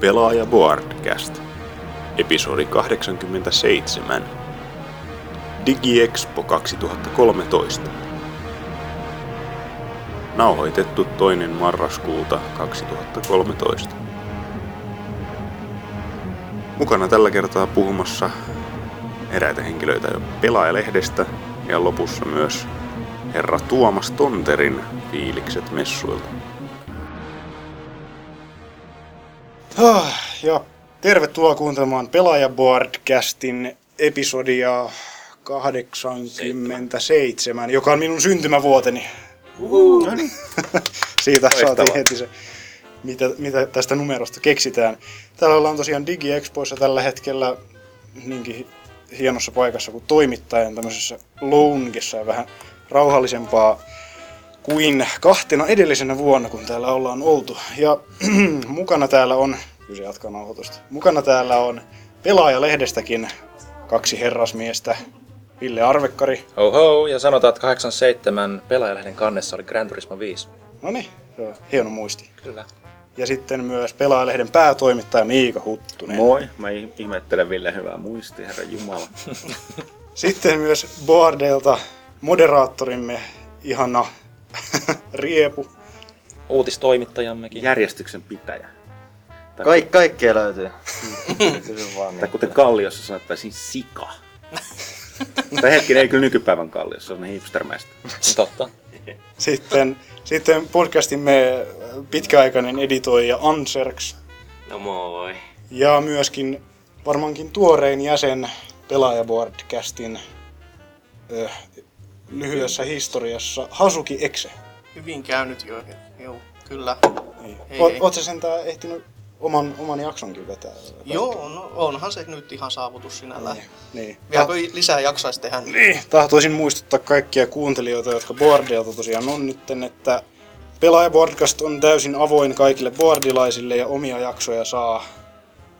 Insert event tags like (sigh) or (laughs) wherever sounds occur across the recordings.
Pelaaja Boardcast. Episodi 87. DigiExpo 2013. Nauhoitettu toinen marraskuuta 2013. Mukana tällä kertaa puhumassa eräitä henkilöitä jo pelaajalehdestä ja lopussa myös herra Tuomas Tonterin fiilikset messuilta. Ja tervetuloa kuuntelemaan Pelaajaboardcastin episodia 87, joka on minun syntymävuoteni. No niin. (laughs) Siitä Loistavaa. saatiin heti se, mitä, mitä tästä numerosta keksitään. Täällä ollaan tosiaan DigiExpoissa tällä hetkellä niinkin hienossa paikassa kuin toimittajan tämmöisessä loungessa ja vähän rauhallisempaa kuin kahtena edellisenä vuonna, kun täällä ollaan oltu. Ja (clears throat) mukana täällä on, kyllä se jatkaa nauhoitusta, mukana täällä on pelaajalehdestäkin kaksi herrasmiestä, Ville Arvekkari. Ho ho, ja sanotaan, että 87 pelaajalehden kannessa oli Gran Turismo 5. No niin, se on hieno muisti. Kyllä. Ja sitten myös pelaajalehden päätoimittaja Miika Huttunen. Moi, mä ih- ihmettelen Ville hyvää muistia, herra Jumala. (laughs) Sitten myös Boardelta moderaattorimme ihana Riepu. Uutistoimittajammekin. Järjestyksen pitäjä. Tai, Kaik, kaikkea löytyy. (laughs) Tai niin. kuten Kalliossa sanottaisiin sika. (laughs) tai hetkinen, ei kyllä nykypäivän Kalliossa, se on hipstermäistä. Totta. Sitten, sitten podcastimme pitkäaikainen editoija Anserks. No moi. Ja myöskin varmaankin tuorein jäsen Pelaajaboardcastin lyhyessä historiassa Hasuki Exe. Hyvin käynyt jo. Joo, kyllä. Niin. Ei, O, ei. Oot sä sentään ehtinyt oman, oman jaksonkin vetää? Joo, no onhan se nyt ihan saavutus sinällään. Niin. niin. Vieläkö lisää jaksaisi tehdä? Niin, tahtoisin muistuttaa kaikkia kuuntelijoita, jotka Boardelta tosiaan on nytten, että Pelaaja Boardcast on täysin avoin kaikille boardilaisille ja omia jaksoja saa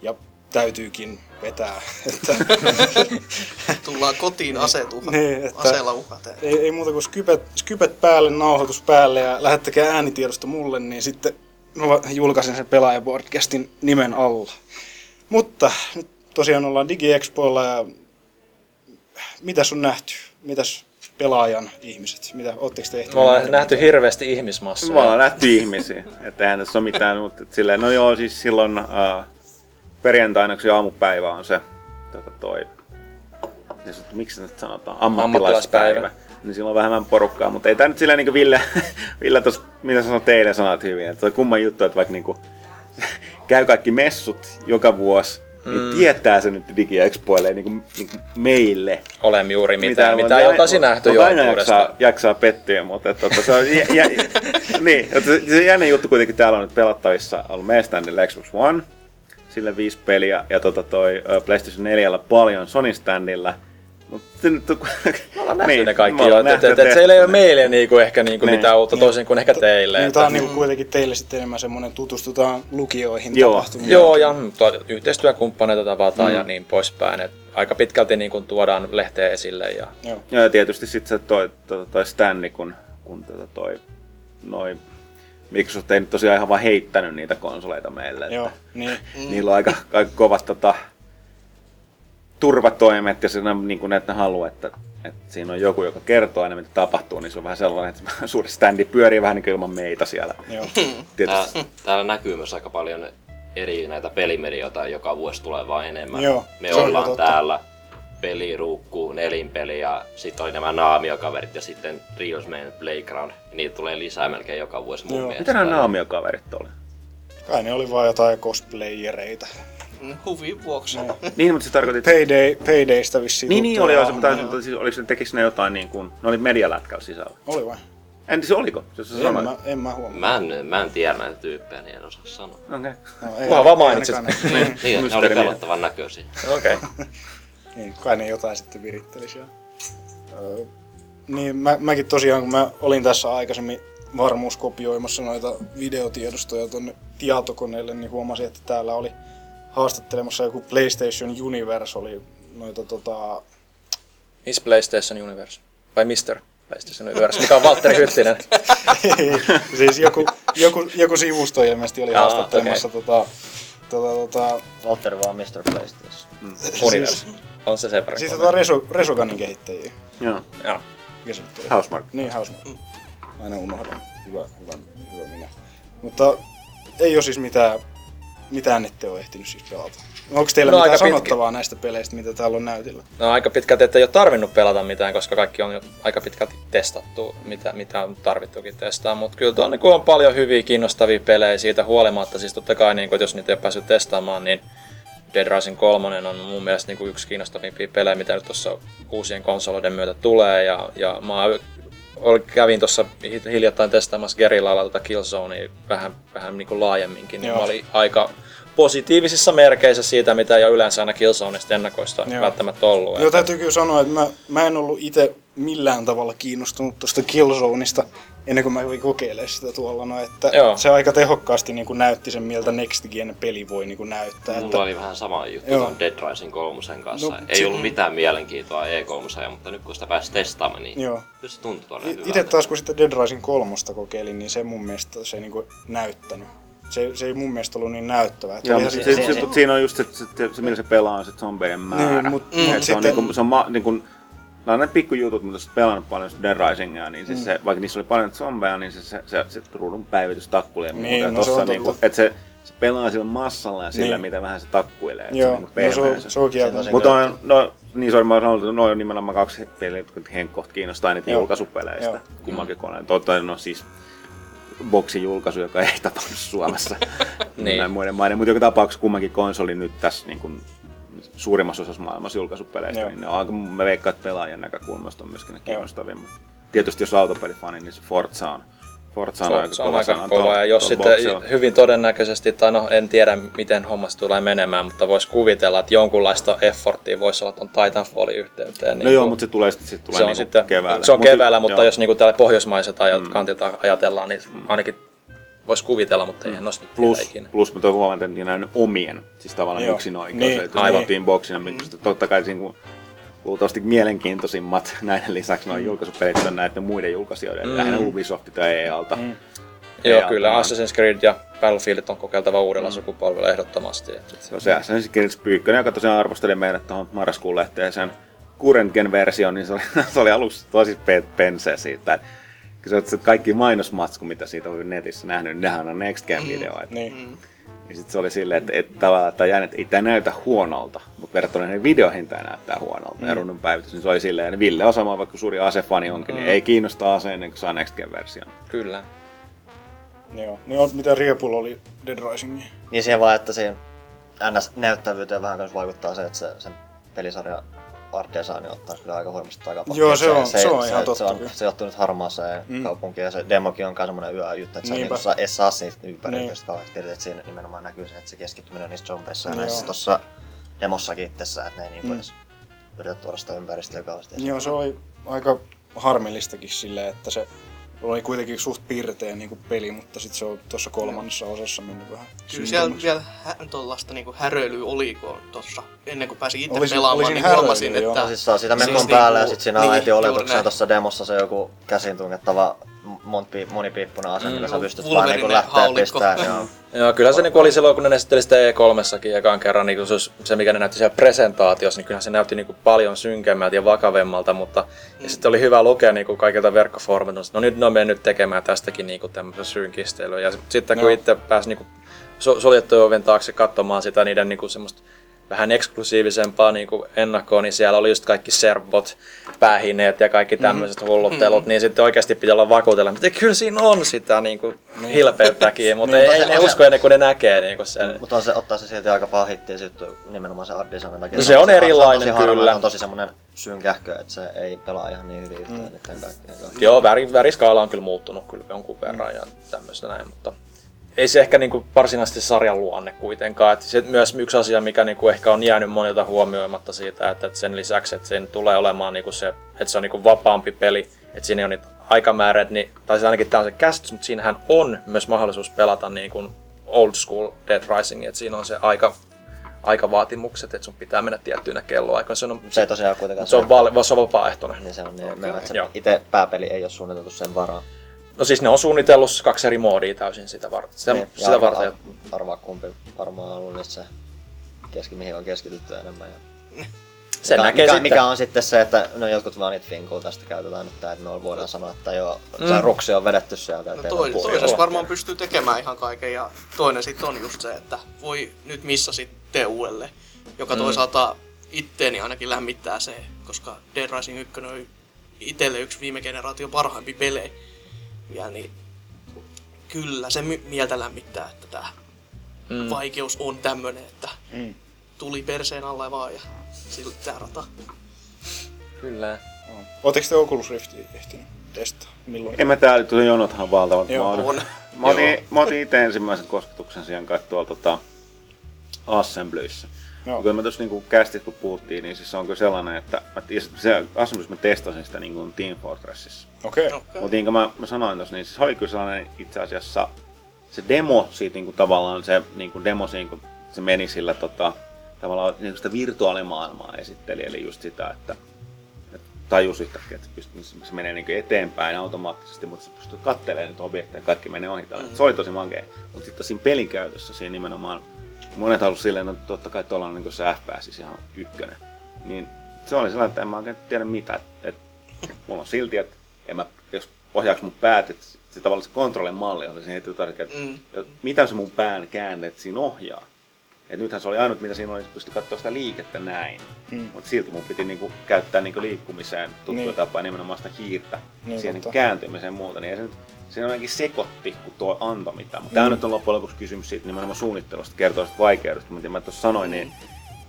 ja täytyykin vetää. (laughs) Että, Tullaan kotiin asetuha. (laughs) Niin, että- Aseella uhateen. ei, ei muuta kuin skypet, skypet päälle, nauhoitus päälle ja lähettäkää äänitiedosto mulle, niin sitten mä julkaisen sen Pelaaja Boardcastin nimen alla. Mutta nyt tosiaan ollaan DigiExpoilla ja mitäs on nähty? Mitäs pelaajan ihmiset? Mitä, ootteko te ehtineet Me ollaan nähty hirveästi Me ihmismassoja. ollaan nähty ihmisiä, että eihän tässä ole mitään, mutta silleen, no joo, siis silloin uh, perjantaina, kun aamupäivä on se, tota toi, siis, että miksi nyt sanotaan, ammattilaispäivä. Ammattilaispäivä. Niin silloin on vähemmän porukkaa, mutta ei tämä nyt silleen niin Ville, (laughs) Ville tuossa, mitä sanoit teille sanat hyvin, että se on kumman juttu, että vaikka niin kuin, (laughs) käy kaikki messut joka vuosi, niin Mm. tietää se nyt DigiExpoille niin kuin, niin kuin meille. Olemme juuri mitään, mutta mitä ei oltaisi nähty mutta aina jaksaa, jaksaa pettyä, mutta että, että se on jä, jä, (laughs) niin, että se, se jännä juttu kuitenkin täällä on nyt pelattavissa ollut standilla Xbox One, sille viisi peliä, ja tota toi PlayStation 4 paljon Sony standilla. Mutta se nyt on... Me ollaan nähty ne kaikki jo. ollaan Et, et, siellä ei ole meille niinku ehkä niinku Niin. mitään uutta toisin kuin ehkä teille. Niin, että- tämä on niinku kuitenkin teille sitten enemmän semmoinen tutustutaan lukioihin Joo. tapahtumiin. Joo, ja tuo- yhteistyökumppaneita tavataan Mm. ja niin poispäin. Et aika pitkälti niin kuin tuodaan lehteä esille. Ja... Joo. Ja tietysti sitten se toi, toi, toi Stanley, kun, kun tota toi, noi, Microsoft ei nyt tosiaan ihan vaan heittänyt niitä konsoleita meille. Joo, Että niin. Niillä on aika, aika kovat tota, turvatoimet ja siinä on niin kuin, että ne haluaa, että, että siinä on joku, joka kertoo aina mitä tapahtuu, niin se on vähän sellainen, että (laughs) suuri standi pyörii vähän niin kuin ilman meitä siellä. Joo. (laughs) Tää, Tietysti. täällä näkyy myös aika paljon eri näitä pelimedioita, joka vuosi tulee vaan enemmän. Joo, Me ollaan totta. täällä peliruukku, nelinpeli ja sitten oli nämä naamiokaverit ja sitten Reels Man Playground. Niitä tulee lisää melkein joka vuosi mun Joo. mielestä. Mitä nämä naamiokaverit oli? Kai ne oli vaan jotain cosplayereita. Mm, Huvin vuoksi. Niin, mutta se tarkoitti... Payday, Paydaysta vissiin Niin, niin oli, hahmoja. mutta siis, oliko ne, tekikö ne jotain niin kuin, ne oli medialätkällä sisällä. Oli vai? En tiedä, oliko? Se, se En sanoi. mä, en mä huomaa. Mä en, mä en tiedä näitä tyyppejä, niin en osaa sanoa. Okay. No, ei, Kunhan vaan ainakaan ne- Niin, ne oli pelottavan näköisiä. Okei. Okay. (laughs) niin, kai ne jotain sitten viritteli siellä. Öö, niin, mä, mäkin tosiaan, kun mä olin tässä aikaisemmin varmuuskopioimassa noita videotiedostoja tonne tietokoneelle, niin huomasin, että täällä oli haastattelemassa joku PlayStation Universe, oli noita tota... Miss PlayStation Universe? Vai Mr. PlayStation Universe? Mikä on Valtteri Hyttinen? siis joku, joku, joku sivusto ilmeisesti oli Jaa, haastattelemassa tota, Tota, tota, Valtteri vaan Mr. PlayStation. Universe. On se sen verran. siis tota Reso, Resoganin kehittäjiä. Joo. Joo. Mikä se nyt oli? Housemark. Niin, Housemark. Aina unohdan. Hyvä, hyvä, hyvä minä. Mutta ei ole siis mitään, mitään ette ole ehtinyt siis pelata. Onko teillä No, mitään aika pitkä- sanottavaa näistä peleistä, mitä täällä on näytillä? No aika pitkälti, että ei ole tarvinnut pelata mitään, koska kaikki on jo aika pitkälti testattu, mitä, mitä on tarvittukin testaa. Mutta kyllä tuolla niin on paljon hyviä, kiinnostavia pelejä siitä huolimatta. Siis totta kai, niin kun, jos niitä ei ole päässyt testaamaan, niin Dead Rising 3 on mun mielestä niin kuin yksi kiinnostavimpia pelejä, mitä nyt tuossa uusien konsoloiden myötä tulee. Ja, ja mä kävin tuossa hiljattain testaamassa Gerillalla tuota Killzonea vähän, vähän niin kuin laajemminkin. Niin Joo. mä olin aika positiivisissa merkeissä siitä, mitä jo yleensä aina Killzoneista ennakoista Joo. välttämättä ollut. Joo, täytyy kyllä sanoa, että mä, mä en ollut itse millään tavalla kiinnostunut tuosta Killzoneista ennen kuin mä kävin kokeilemaan sitä tuolla. No, että Joo. se aika tehokkaasti niin kuin näytti sen, miltä Next Gen peli voi niin kuin näyttää. Mulla Että, oli vähän sama juttu Joo. tuon Dead Rising 3 kanssa. No, Ei se- ollut mitään mielenkiintoa E3, mutta nyt kun sitä pääsi testaamaan, niin Joo. kyllä se tuntui todella Itse hyvältä. taas kun sitten Dead Rising 3 kokeilin, niin se mun mielestä se ei niin kuin näyttänyt. Se, se ei mun mielestä ollut niin näyttävää. Että Joo, olihan mutta siitä- se, se, se, siinä on just se, se, se, se millä se pelaa, on se zombeiden määrä. Niin, mut- mut se on, sitten- niinku, se on ma, niinku, nämä on näitä pikkujutut, mutta jos pelannut paljon sitä Dead Risingia, niin siis se, vaikka niissä oli paljon zombeja, niin se, se, se, se ruudun päivitys takkuilee. Niin, muuta. Ja no se tossa niinku, totta. että se, se pelaa sillä massalla ja sillä, Niin. mitä vähän se takkuilee. että Joo, se on no niinku se, on, se on kieltä. Se Mutta on, no, niin mä sanonut, että noin on nimenomaan kaksi peliä, jotka henkkoht kiinnostaa niitä Joo. julkaisupeleistä. Joo. Kummankin koneen. Totta, no siis boksin julkaisu, joka ei tapahdu Suomessa Niin. (laughs) niin. näin muiden maiden. Mutta joka tapauksessa kummankin konsoli nyt tässä niin kuin, suurimmassa osassa maailmassa julkaisupeleistä, Joo. niin ne on aika, mä veikkaan, että pelaajien näkökulmasta on myöskin ne kiinnostavimmat. Tietysti jos autopelifani, niin se Forza on, Forza on, aika se on kova aika kova. tuolla- Ja jos sitten boxilla. hyvin todennäköisesti, tai no en tiedä miten hommasta tulee menemään, mutta voisi kuvitella, että jonkunlaista efforttia voisi olla tuon Titanfallin yhteyteen. No niin joo, kuin- mutta se tulee sitten sit tulee se on niinku sitten keväällä. Se on Mut- keväällä, mutta joo. jos niinku täällä pohjoismaiset ajat, kantilta ajatellaan, niin ainakin voisi kuvitella, mutta eihän noista Plus, vielä ikinä. plus mä huomata, että niillä on omien, siis tavallaan Joo. yksin oikeus. Niin, Niin, että aivan. aivan. boxina, mm. totta kai siinä kun luultavasti mielenkiintoisimmat (laughs) näiden lisäksi noin julkaisupelit on näiden muiden julkaisijoiden, Mm. mm. lähinnä Ubisoftit ja EA-alta. Mm. Joo, EA kyllä Assassin's Creed ja Battlefield on kokeiltava uudella sukupolvella ehdottomasti. Et sit- Se Assassin's Creed Pyykkönen, joka tosiaan arvosteli meidät tuohon marraskuun lehteen sen current gen version, niin se oli, (laughs) se oli aluksi tosi pe- pensee siitä, että se, se kaikki mainosmatsku, mitä siitä on netissä nähnyt, niin nehän on Next Gen videoita. Niin. Ja sitten se oli silleen, että, että tavallaan että jäänyt, ei tämä näytä huonolta, mutta verrattuna näihin videoihin tämä näyttää huonolta. Mm. Ja runnun päivitys, niin se oli silleen, että Ville Osama, vaikka suuri asefani onkin, mm. niin ei kiinnosta ase ennen kuin saa Next Gen version. Kyllä. Joo. Niin on, mitä Riepulla oli Dead Risingiin. Niin siihen vaan, että siihen NS-näyttävyyteen vähän myös vaikuttaa se, että se, sen pelisarja art design ottaa kyllä aika huimasti takapakkia. Joo, se on- se on ihan se, totta on, kyllä. se johtuu nyt harmaaseen Mm. kaupunkiin ja se demokin on myös semmoinen yöjuttu, että se on Niinpä. niin tuossa Assassin's ympäri, Niin. niin. kauheasti, että siinä nimenomaan näkyy se, että se keskittyminen on niissä zombeissa ja Joo. näissä tuossa demossakin itsessään, että ne ei niin mm. edes yritä tuoda sitä ympäristöä kauheasti. Joo, se oli aika harmillistakin silleen, että se oli kuitenkin suht pirteä niin kuin peli, mutta sitten se on tuossa kolmannessa osassa mennyt vähän Kyllä siellä vielä hä- tuollaista niinku häröilyä oliko tuossa, ennen kuin pääsin itse Oli siinä- oli pelaamaan, siinä niin huomasin, joo. että... No siis saa sitä Siis mekon niinku- päällä ja sitten siinä niin, niin, juuri oletuksena tuossa demossa se joku käsin tungettava monpi, monipiippunen ase, millä sä Mm, pystyt vaan niinku Wolverine lähteä pistään. Joo. (laughs) Joo, kyllä se niinku oli silloin, kun ne esitteli sitä E3-sakin ekan kerran, niin se, se, mikä ne näytti siellä presentaatiossa, niin kyllähän se näytti niinku paljon synkemmältä ja vakavemmalta, mutta Mm. ja sitten oli hyvä lukea niinku kaikilta verkkofoorumilta, että no nyt ne on mennyt tekemään tästäkin niinku tämmöisen synkistelyä. Ja sitten kun Joo. itse pääsi niinku suljettujen oven taakse katsomaan sitä niiden niinku semmoista vähän eksklusiivisempaa niinku ennakkoa, niin siellä oli just kaikki servot, päähineet ja kaikki tämmöiset Mm. hulluttelut, niin sitten oikeasti pitää olla vakuutella, että kyllä siinä on sitä niinku hilpeyttäkin, (laughs) mutta ei, Niin, ei se- ne se- usko ennen kuin ne näkee niinku sen. Mutta on se, ottaa se silti aika paha hittiä sitten nimenomaan se art designin takia. No se on erilainen, se on kyllä. Se on tosi semmoinen synkähkö, että se ei pelaa ihan niin hyvin yhteen mm. kaikkien. Joo, väri, väriskaala on kyllä muuttunut kyllä jonkun verran ja tämmöistä näin, mutta ei se ehkä niinku varsinaisesti sarjan luonne kuitenkaan. Et se myös yksi asia, mikä niinku ehkä on jäänyt monilta huomioimatta siitä, että, sen lisäksi, että sen tulee olemaan niinku se, että se on niinku vapaampi peli, että siinä on niitä aikamäärät, niin, tai se ainakin tämä on se käsitys, mutta siinähän on myös mahdollisuus pelata niin kuin old school Dead Rising, että siinä on se aika, aikavaatimukset, että sun pitää mennä tiettyinä kelloaikoina. Se on, Se ei tosiaan kuitenkaan se on, val, se on vapaaehtoinen. Niin se on niin, okay. Itse pääpeli ei ole suunniteltu sen varaan. No siis ne on suunnitellut kaksi eri moodia täysin sitä varten. Sitä, Niin, sitä arvaa, varten. arvaa kumpi varmaan on ollut nyt se, keski, mihin on keskitytty enemmän. Ja Sen mikä, näkee mikä, sitten. mikä, on sitten se, että no jotkut vaan niitä finkuu tästä käytetään, että, että me voidaan sanoa, että joo, mm. se ruksi on vedetty sieltä. No toi, toisessa varmaan pystyy tekemään ihan kaiken ja toinen sitten on just se, että voi nyt missä sitten TUlle, joka Mm. toisaalta itteeni ainakin lämmittää se, koska Dead Rising 1 on itselle yksi viime generaation parhaimpi pelejä. Ja niin kyllä se mieltä lämmittää, että tämä Mm. vaikeus on tämmönen, että Mm. tuli perseen alle vaan ja sillä tää rata. Kyllä. Oletteko te Oculus Riftia ehtinyt testaa? Milloin? En mä täällä tuli jonothan valtavat. Joo, mä, oon- on. mä otin, mä otin itse ensimmäisen kosketuksen siihen kai tuolla tota, Assemblyissä. Joo. Kun mä tuossa niinku kästit kun puhuttiin, niin siis se on kyllä sellainen, että mä, se Assemblyssä mä testasin sitä niinku Team Fortressissa. Okei. Okay. Okei. Mutta niin kuin mä, mä sanoin tuossa, niin siis oli kyllä sellainen itse asiassa se demo siitä niin kuin tavallaan se niin kuin demo siinä, kun se meni sillä tota, tavallaan niin kuin sitä virtuaalimaailmaa esitteli, eli just sitä, että, että tajus yhtäkkiä, että se, pystyy, se menee niin eteenpäin automaattisesti, mutta se pystyy katselemaan niitä objekteja, kaikki menee ohi tällä. Se oli tosi makea, mutta sitten siinä pelin käytössä siinä nimenomaan, monet halusivat silleen, että totta kai tuolla on niin se FPS siis ihan ykkönen, niin se oli sellainen, että en mä oikein tiedä mitä, että, että mulla on silti, että en mä, jos ohjaaks mun päät, että se tavallaan se kontrollin malli oli siinä heti tarkka, että Mm. mm. mitä se mun pään käännet siinä ohjaa. Et nythän se oli ainut, mitä siinä oli, että pystyi katsoa sitä liikettä näin. Mm. Mutta silti mun piti niinku käyttää niinku liikkumiseen tuttua Niin. tapaa nimenomaan sitä hiirtä Niin, siihen totta. kääntymiseen ja muuta. Niin ei se nyt, se on ainakin sekoitti, kun tuo antoi mitään. Mutta mm. tämä nyt on loppujen lopuksi kysymys siitä nimenomaan suunnittelusta, kertoo sitä vaikeudesta. Mutta mä tuossa sanoin, niin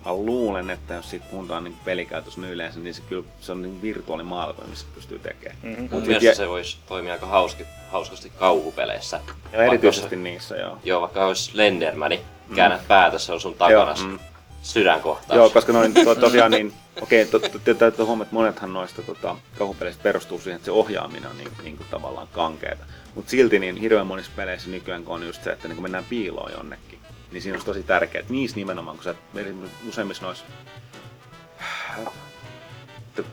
mä luulen, että jos siitä puhutaan niin pelikäytössä niin yleensä, niin se kyllä se on niin virtuaalimaailma, missä pystyy tekemään. Mhm. Mut Mun sit mielestä jä- se voisi toimia aika hauski, hauskasti kauhupeleissä. ja erityisesti Vaikka niissä, joo. jos- Joo, vaikka olisi Slendermani, käännät päätä, se on sun takana Joo, mm. Sydänkohtaus. Joo, koska noin to, tosiaan niin, okei, to, to, to, täytyy huomata, että monethan noista tota, kauhupeleistä perustuu siihen, että se ohjaaminen on niin, niin kuin tavallaan kankeeta. Mutta silti niin hirveän monissa peleissä nykyään kun on just se, että niin kun mennään piiloon jonnekin, niin siinä on tosi tärkeää, että niissä nimenomaan, kun sä useimmissa noissa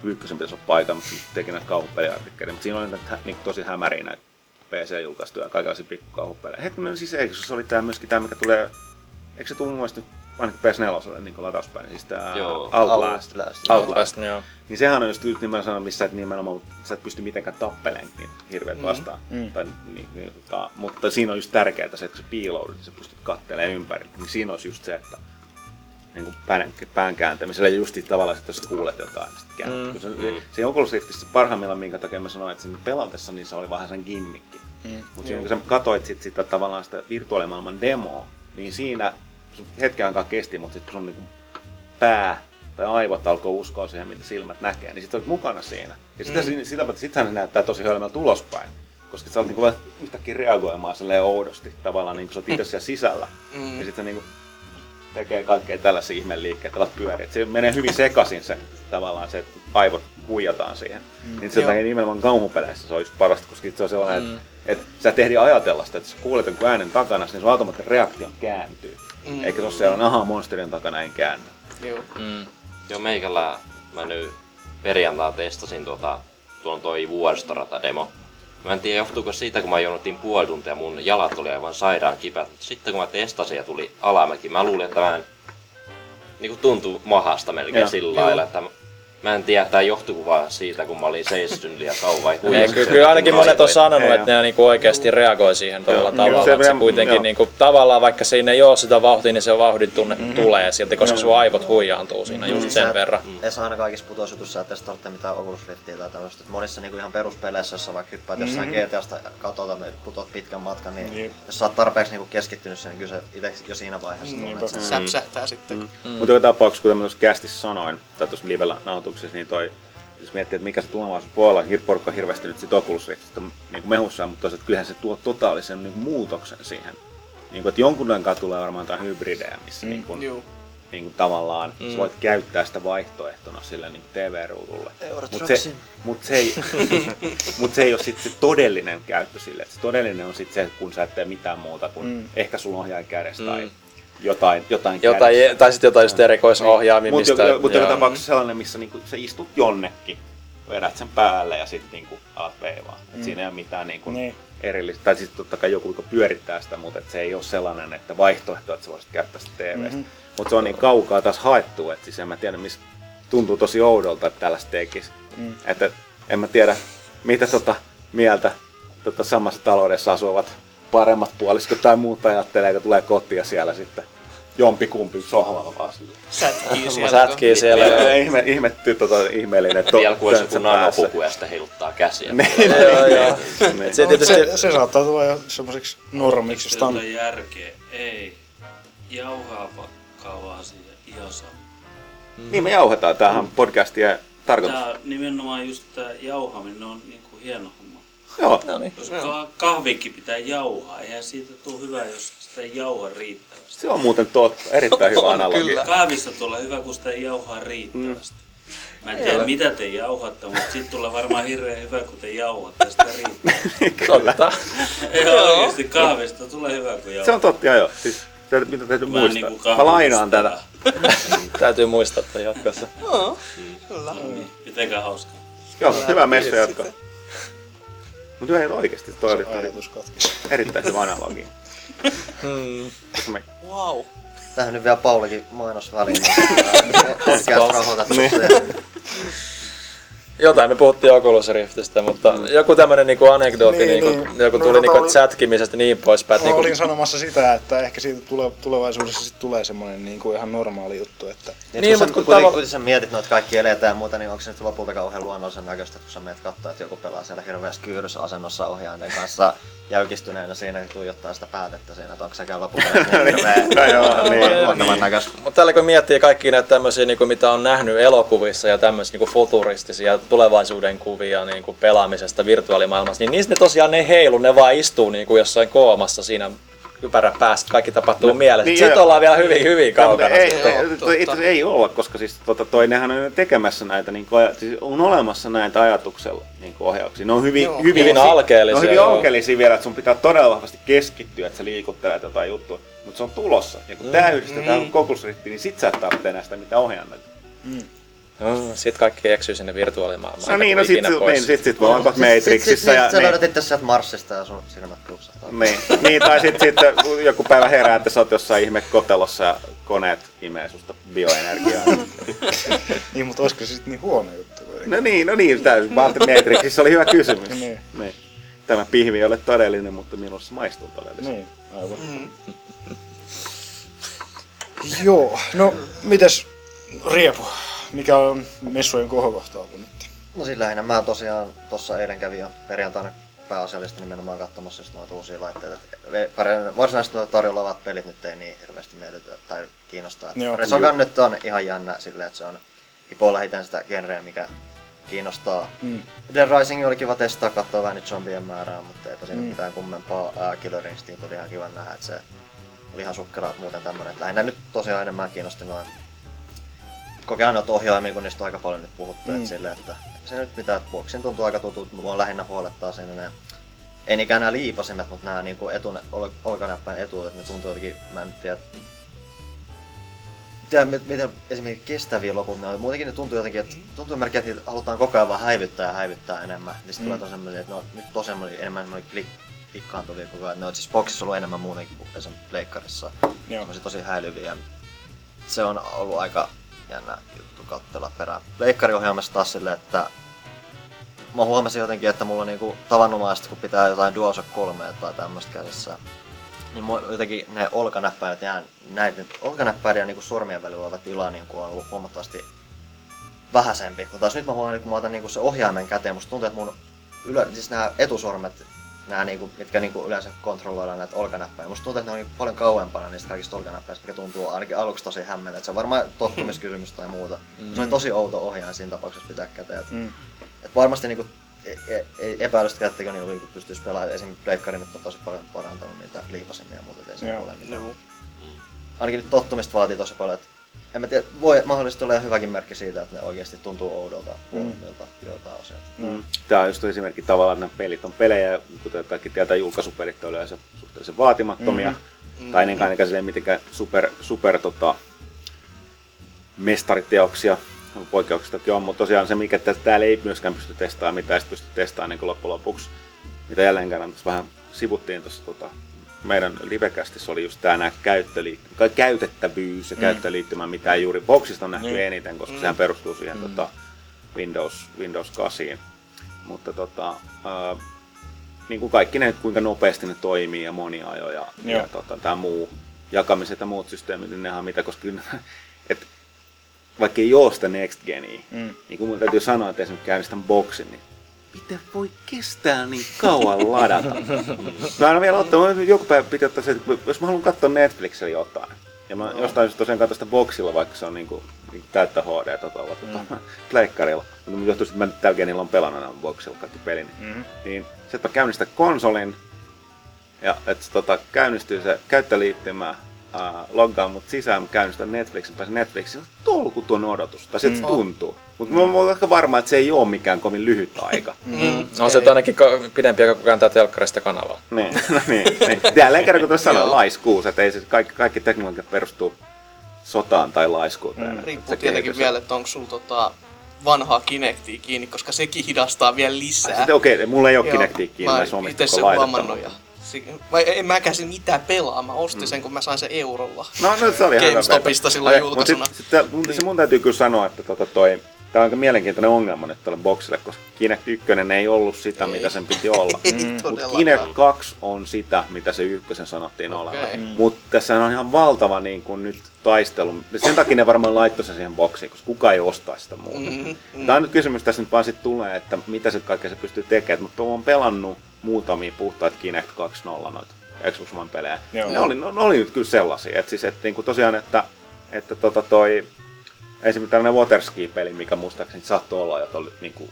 Pyykkösen pitäisi olla paikalla, mutta teki näitä kauhupeliartikkeleita, mutta siinä oli näitä niin tosi hämäriä näitä PC-julkaistuja ja kaikenlaisia pikkukauhupelejä. Hetkinen, siis eikö se oli tämä myöskin tämä, mikä tulee, eikö se tule mun mielestä nyt ainakin PS4 niin latauspäin, siis tämä Joo. Outlast. Outlast. Outlast. Joo. Niin sehän on just nimenomaan sanoa, missä et nimenomaan, sä et pysty mitenkään tappeleen niin hirveät vastaan. Mm. Tai, niin, niin, tota, mutta siinä on just tärkeää se, että kun sä piiloudut, niin sä pystyt katselemaan ympärille. Niin siinä olisi just se, että niin kuin pään, pään kääntämisellä ja just tavallaan, että jos sä kuulet jotain, niin sitten käännet. Mm. Mm. Se, mm. se Oculus Riftissä parhaimmillaan, minkä takia mä sanoin, että siinä pelatessa niin se oli vähän sen gimmikki. Mm. Mutta kun sä katsoit sit sitä tavallaan sitä virtuaalimaailman demoa, niin siinä hetken aikaa kesti, mutta sitten kun sun niinku pää tai aivot alkoi uskoa siihen, mitä silmät näkee, niin sitten olet mukana siinä. Ja sitä, mm. sitä, sittenhän se näyttää tosi hölmöltä ulospäin. Koska sä olet niinku vaan yhtäkkiä reagoimaan silleen oudosti, tavallaan niin kuin sä oot itse siellä sisällä. Mm. Ja sitten niinku tekee kaikkea tällaisia ihmeliikkeitä, alat pyöriä. Se menee hyvin sekaisin se tavallaan se, että aivot huijataan siihen. Mm. Niin se Joo. nimenomaan kauhupeleissä se on just parasta, koska se on sellainen, mm. että et sä et ehdi ajatella sitä, että sä kuulet jonkun äänen takana, niin sun automaattinen reaktio kääntyy. Mm. Eikä se ole siellä, aha, monsterin takana en käänny. Joo. Mm. Joo, meikällä mä nyt perjantaina testasin tuota, tuon toi vuoristorata demo. Mä en tiedä johtuuko siitä, kun mä jonottiin puoli tuntia, mun jalat oli aivan sairaan kipeät. Mutta sitten kun mä testasin ja tuli alamäki, mä luulin, että mä en niin tuntuu mahasta melkein Joo. sillä lailla, että mä- en tiedä, tämä johtuu vaan siitä, kun mä olin seissyt liian kauan Ei, kyllä, se- kyllä ainakin monet on sanonut, Ei, että ne niinku oikeasti reagoi siihen tavalla Joo, tavalla. se että se kuitenkin niinku, tavallaan, vaikka siinä ei ole sitä vauhtia, niin se vauhdin tunne tulee silti, koska sun aivot huijaantuu siinä just Niin, sen verran. Ei saa aina kaikissa putousjutuissa, että sitten tarvitse mitään Oculus Riftiä tai tämmöistä. Monissa niinku ihan peruspeleissä, jossa vaikka hyppäät jossain GTAsta katolta, me putot pitkän matkan, niin Niin. jos sä oot tarpeeksi niinku keskittynyt siihen, niin kyllä se itse jo siinä vaiheessa Niinpä. tunnet sen. Säpsähtää sitten. Mm. Mutta joka tapauksessa, kuten mä tuossa kästissä sanoin, tai tuossa livellä nautuksessa, niin toi, jos miettii, että mikä se tulevaisuus voi olla, hir- porukka on hirveästi nyt sit Oculus Riftistä niin mehussaan, mutta toisaalta kyllähän se tuo totaalisen niin muutoksen siihen. Niin kuin, että jonkun aikaa tulee varmaan jotain hybridejä, missä mm. niin kuin, niin kuin tavallaan mm. sä voit käyttää sitä vaihtoehtona sille niin TV-ruudulle. Mutta se, mut se, ei, (laughs) mut se ei ole sitten se todellinen käyttö sille. Et se todellinen on sitten se, kun sä et tee mitään muuta kuin mm. ehkä sulla ohjaa kädessä mm. tai jotain, jotain Jotain, kädessä. tai sitten jotain just erikoisohjaamia, Mutta joka, mut joka tapauksessa sellainen, missä niinku sä istut jonnekin vedät sen päälle ja sitten niinku alat veivaa. Et siinä ei ole mitään niinku Niin. erillistä, tai sitten totta kai joku, joka pyörittää sitä, mutta et se ei ole sellainen, että vaihtoehto, että sä voisit käyttää sitä TVstä. Mm-hmm. Mutta se on niin kaukaa taas haettu, että siis en mä tiedä, missä tuntuu tosi oudolta, että tällaista tekisi. Mm. Että en mä tiedä, mitä tota mieltä tota samassa taloudessa asuvat paremmat puoliskot tai muut ajattelee, kun tulee kotia siellä sitten jompikumpi sohvalla vaan sille. Sätkii (laughs) siellä. sätkii siellä. Ja ja- ihme, ihmetty tota ihmeellinen to, Vielä kun olisi töntsä joku päässä. nanopuku ja sitten heiluttaa käsiä. (laughs) Joo, joo. Niin. Se No, tietysti, se, se saattaa tulla jo semmoiseksi normiksi, Sillä on... järkeä. Ei. Jauhaa vakavaa siitä ihan sama. Niin me jauhetaan, tämähän on podcastien tarkoitus. Tää nimenomaan just tää jauhaminen on niinku hieno. Joo, no niin. Koska kahvikin pitää jauhaa. Eihän siitä tule hyvä, jos sitä ei jauha riittävästi. se on muuten totta. Erittäin hyvä analogia. kyllä. Kahvista tulee hyvä, kun sitä ei jauhaa riittävästi. Mä en tiedä mitä te jauhatte, mutta sit tulee varmaan hirveän hyvä, kun te jauhatte sitä riittävästi. (laughs) Totta. Ei oikeesti kahvista tulee hyvä, kun Se jauhaa. on totta, joo. Siis, se, mitä täytyy Mä muistaa. niinku Mä lainaan tätä. (laughs) Täytyy muistaa että jatkossa. Joo, kyllä. Mitenkään hauskaa. Joo, hyvä messa jatko. Mutta ihan oikeesti toi oli Ajatus katkesi. (laughs) erittäin hyvä analogia. Hmm. Wow. Tähän nyt vielä Paulikin mainos väliin. (laughs) niin Podcast rahoitettu. Jotain me puhuttiin Oculus Riftistä, mutta joku tämmönen niinku anekdootti, Niin, niinku, niin. joku No, tuli tota niinku oli- chatkimisestä niin poispäin. Mä Niinku, olin sanomassa sitä, että ehkä siitä tule, tulevaisuudessa sit tulee semmoinen niin kuin ihan normaali juttu, että Niin, Niin, kun, mut sä, kun kun, tavo- kun sä mietit noita kaikki eleitä ja muuta, niin onko se nyt lopulta kauhean luonnollisen näköistä, kun sä meet katsoa, että joku pelaa siellä hirveässä kyyrysasennossa ohjaajien kanssa jäykistyneenä siinä ja tuijottaa sitä päätettä siinä, että onko sekään lopulta (laughs) niin hirveän No joo, niin. luonnollisen näköistä. Mutta tällä kun miettii kaikki näitä tämmöisiä, niinku, mitä on nähnyt elokuvissa ja tämmöisiä niinku futuristisia tulevaisuuden kuvia niinku, pelaamisesta virtuaalimaailmassa, niin niistä ne tosiaan ne ei heilu, ne vaan istuu niinku, jossain koomassa siinä ypärän päästä, kaikki tapahtuu no, mielessä. niin, Niin, Sitten ollaan vielä hyvin, hyvin kaukana. ei, ei, itse ei olla, koska siis tota, toi, nehän on tekemässä näitä, niin kuin, siis on olemassa näitä ajatuksella niin kuin ohjauksia. Ne on hyvin, Joo. hyvin, Hyvin ne alkeellisia, on hyvin joo. alkeellisia vielä, että sun pitää todella vahvasti keskittyä, että sä liikuttelet jotain juttua. Mutta se on tulossa. Ja kun mm. tää yhdistetään mm. kokusritti, niin sit sä et tarvitse enää sitä mitä ohjannut. Mm, Sitten kaikki eksyy sinne virtuaalimaailmaan. No niin, no sit, sit, niin, sit, sit vaan olet Matrixissa. Sit, ja, sit, sä niin, löydät itse sieltä Marsista ja sun silmät klupsahtaa. niin, niin, tai sitten sit, joku päivä herää, että sä oot jossain ihme kotelossa ja koneet imee susta bioenergiaa. (laughs) niin, mutta olisiko se sitten niin huono juttu? No niin, no niin, että Matrixissa oli hyvä kysymys. Niin. niin. Tämä pihvi ei ole todellinen, mutta minulle se maistuu todellisesti. Niin, aivan. Joo, no mites Riepu, mikä on messujen kohokohta ollut nyt? No siis lähinnä mä tosiaan tuossa eilen kävin jo perjantaina pääasiallisesti nimenomaan katsomassa just noita uusia laitteita. Et pari- Varsinaisesti noita tarjolla olevat pelit nyt ei niin hirveästi miellytä tai kiinnostaa. Joo. Resogun nyt on ihan jännä silleen, että se on hipoo lähitään sitä genreä, mikä kiinnostaa. Mm. Dead Rising oli kiva testaa, katsoa vähän niitä zombien määrää, mutta eipä siinä Mm. mitään kummempaa. Ää, Killer Instinct oli ihan kiva nähdä, että se oli ihan sukkela muuten tämmönen. Lähinnä nyt tosiaan enemmän kiinnosti noin kokeillaan noita ohjaimia, kun niistä on aika paljon nyt puhuttu, Mm. että, silleen, että se nyt pitää, että boxin tuntuu aika tutut, mutta mua lähinnä huolettaa siinä ne, ei niinkään nämä liipasimet, mutta nämä niinku etun, ol, olkanäppäin etuudet, ne tuntuu jotenkin, mä en tiedä, tiedä mit- miten esimerkiksi kestäviä loput ne on. Muutenkin ne tuntuu jotenkin, että tuntuu melkein, että niitä halutaan koko ajan vaan häivyttää ja häivyttää enemmän. Niin sitten Mm. tulee tosi semmoisia, että ne on nyt tosi semmoisia enemmän semmoisia klik, klikkaantuvia koko ajan. Ne on siis boxissa ollut enemmän muutenkin kuin esimerkiksi pleikkarissa. Semmoisia tosi häilyviä. Se on ollut aika jännä juttu katsella perään. Pleikkariohjelmassa taas silleen, että mä huomasin jotenkin, että mulla niinku tavanomaisesti, kun pitää jotain DualShock 3 tai tämmöistä käsissä, niin mulla jotenkin ne olkanäppäimet jää, näiden olkanäppäiden ja niinku sormien välillä oleva tila niinku on ollut huomattavasti vähäisempi. Kun taas nyt mä huomaan, että kun mä otan niinku se ohjaimen käteen, musta tuntuu, että mun ylä, siis nämä etusormet, nämä niinku, mitkä niinku yleensä kontrolloidaan näitä olkanäppäjä, musta tuntuu, että ne on niinku paljon kauempana niistä kaikista olkanäppäistä, mikä tuntuu ainakin aluksi tosi hämmentä. Se on varmaan tottumiskysymys tai muuta. Mm. Se on tosi outo ohjaaja siinä tapauksessa pitää käteen. Et, Mm. et varmasti niinku, e- e- ei epäilystä, etteikö niinku niinku pystyisi pelaamaan. Esimerkiksi Pleikkari nyt on tosi paljon parantanut niitä liipasimia ja muuta, et ei se ole mitään. Ainakin nyt tottumista vaatii tosi paljon, että en mä tiedä, voi mahdollisesti olla hyväkin merkki siitä, että ne oikeasti tuntuu oudolta huonommilta joiltain osin. Mm. Tämä on just esimerkki tavallaan, että nämä pelit on pelejä, kuten kaikki tietää, julkaisupelit on yleensä suhteellisen vaatimattomia. Mm. Tai ennen kaikkea silleen mitenkään super, super tota, mestariteoksia. poikkeuksistakin on, mutta tosiaan se, mikä tä- täällä ei myöskään pysty testaamaan, mitä ei pysty testaamaan niin loppujen lopuksi, mitä jälleen kerran vähän sivuttiin tuossa tota, meidän livekästissä oli just tämä käyttöliittymä, käytettävyys ja mm. käyttöliittymä, mitä ei juuri boksista on nähty mm. eniten, koska mm. sehän perustuu siihen mm. tota, Windows, Windows 8. Mutta tota, äh, niin kuin kaikki ne, kuinka nopeasti ne toimii ja moniajoja ja, ja tota, tämä muu jakamiset ja muut systeemit, niin nehän mitä, koska (laughs) et, vaikka ei ole sitä Next Genia, mm. niin kun mun täytyy sanoa, että esimerkiksi käynnistän boksin, niin miten voi kestää niin kauan ladata? mä en vielä ottanut, joku päivä piti ottaa se, että jos mä haluan katsoa Netflixillä jotain, ja mä jostain syystä tosiaan katsoin sitä boksilla, vaikka se on niinku, niinku täyttä HD tuolla tota, pleikkarilla. Mutta johtuu, että mä nyt tällä genillä on pelannut nämä boksilla kaikki pelin. Mm. Niin se, että mä käynnistän konsolin, ja että tota, käynnistyy se käyttöliittymä, uh, loggaan mut sisään, mä käynnistän Netflixin, pääsen Netflixin, on tolkuton odotus, tai se mm. tuntuu. Mutta mä oon ehkä varma, että se ei ole mikään kovin lyhyt aika. Mm. No se on ainakin ka- pidempi aika kuin kääntää telkkarista kanavaa. niin, no niin, niin. Jälleen kerran kun tuossa sanoo laiskuus, että ei se kaikki, kaikki teknologia perustuu sotaan tai laiskuuteen. Mm. Riippuu tietenkin vielä, että onko sulla tota vanhaa Kinectia kiinni, koska sekin hidastaa vielä lisää. Okei, okay, mulla ei ole Kinectia kiinni mä näissä itse sen si- vai en mäkään sen mitään pelaa, mä ostin sen kun mä sain sen eurolla. No, no se oli GameStopista silloin Ai, julkaisuna. Sit, sit, mun, se mun täytyy kyllä sanoa, että tota toi, Tämä on aika mielenkiintoinen ongelma nyt tuolle boksille, koska Kinect 1 ei ollut sitä, Ei. mitä sen piti olla. (laughs) Ei Mutta. Kinect 2 on sitä, mitä se ykkösen sanottiin Okei. olevan. Mm. Mutta tässä on ihan valtava niin kuin nyt taistelu. Sen takia ne varmaan laittoi sen siihen boksiin, koska kukaan ei ostaa sitä muuta. Mm, mm. Tämä on nyt kysymys tässä nyt vaan sit tulee, että mitä se kaikkea se pystyy tekemään. Mutta olen pelannut muutamia puhtaita Kinect 2.0 noita Xbox One pelejä. Joo. Ne oli, ne oli nyt kyllä sellaisia. Että siis, että niinku tosiaan, että, että tota toi, esimerkiksi tällainen Waterski-peli, mikä muistaakseni saattoi olla jo tuolla niinku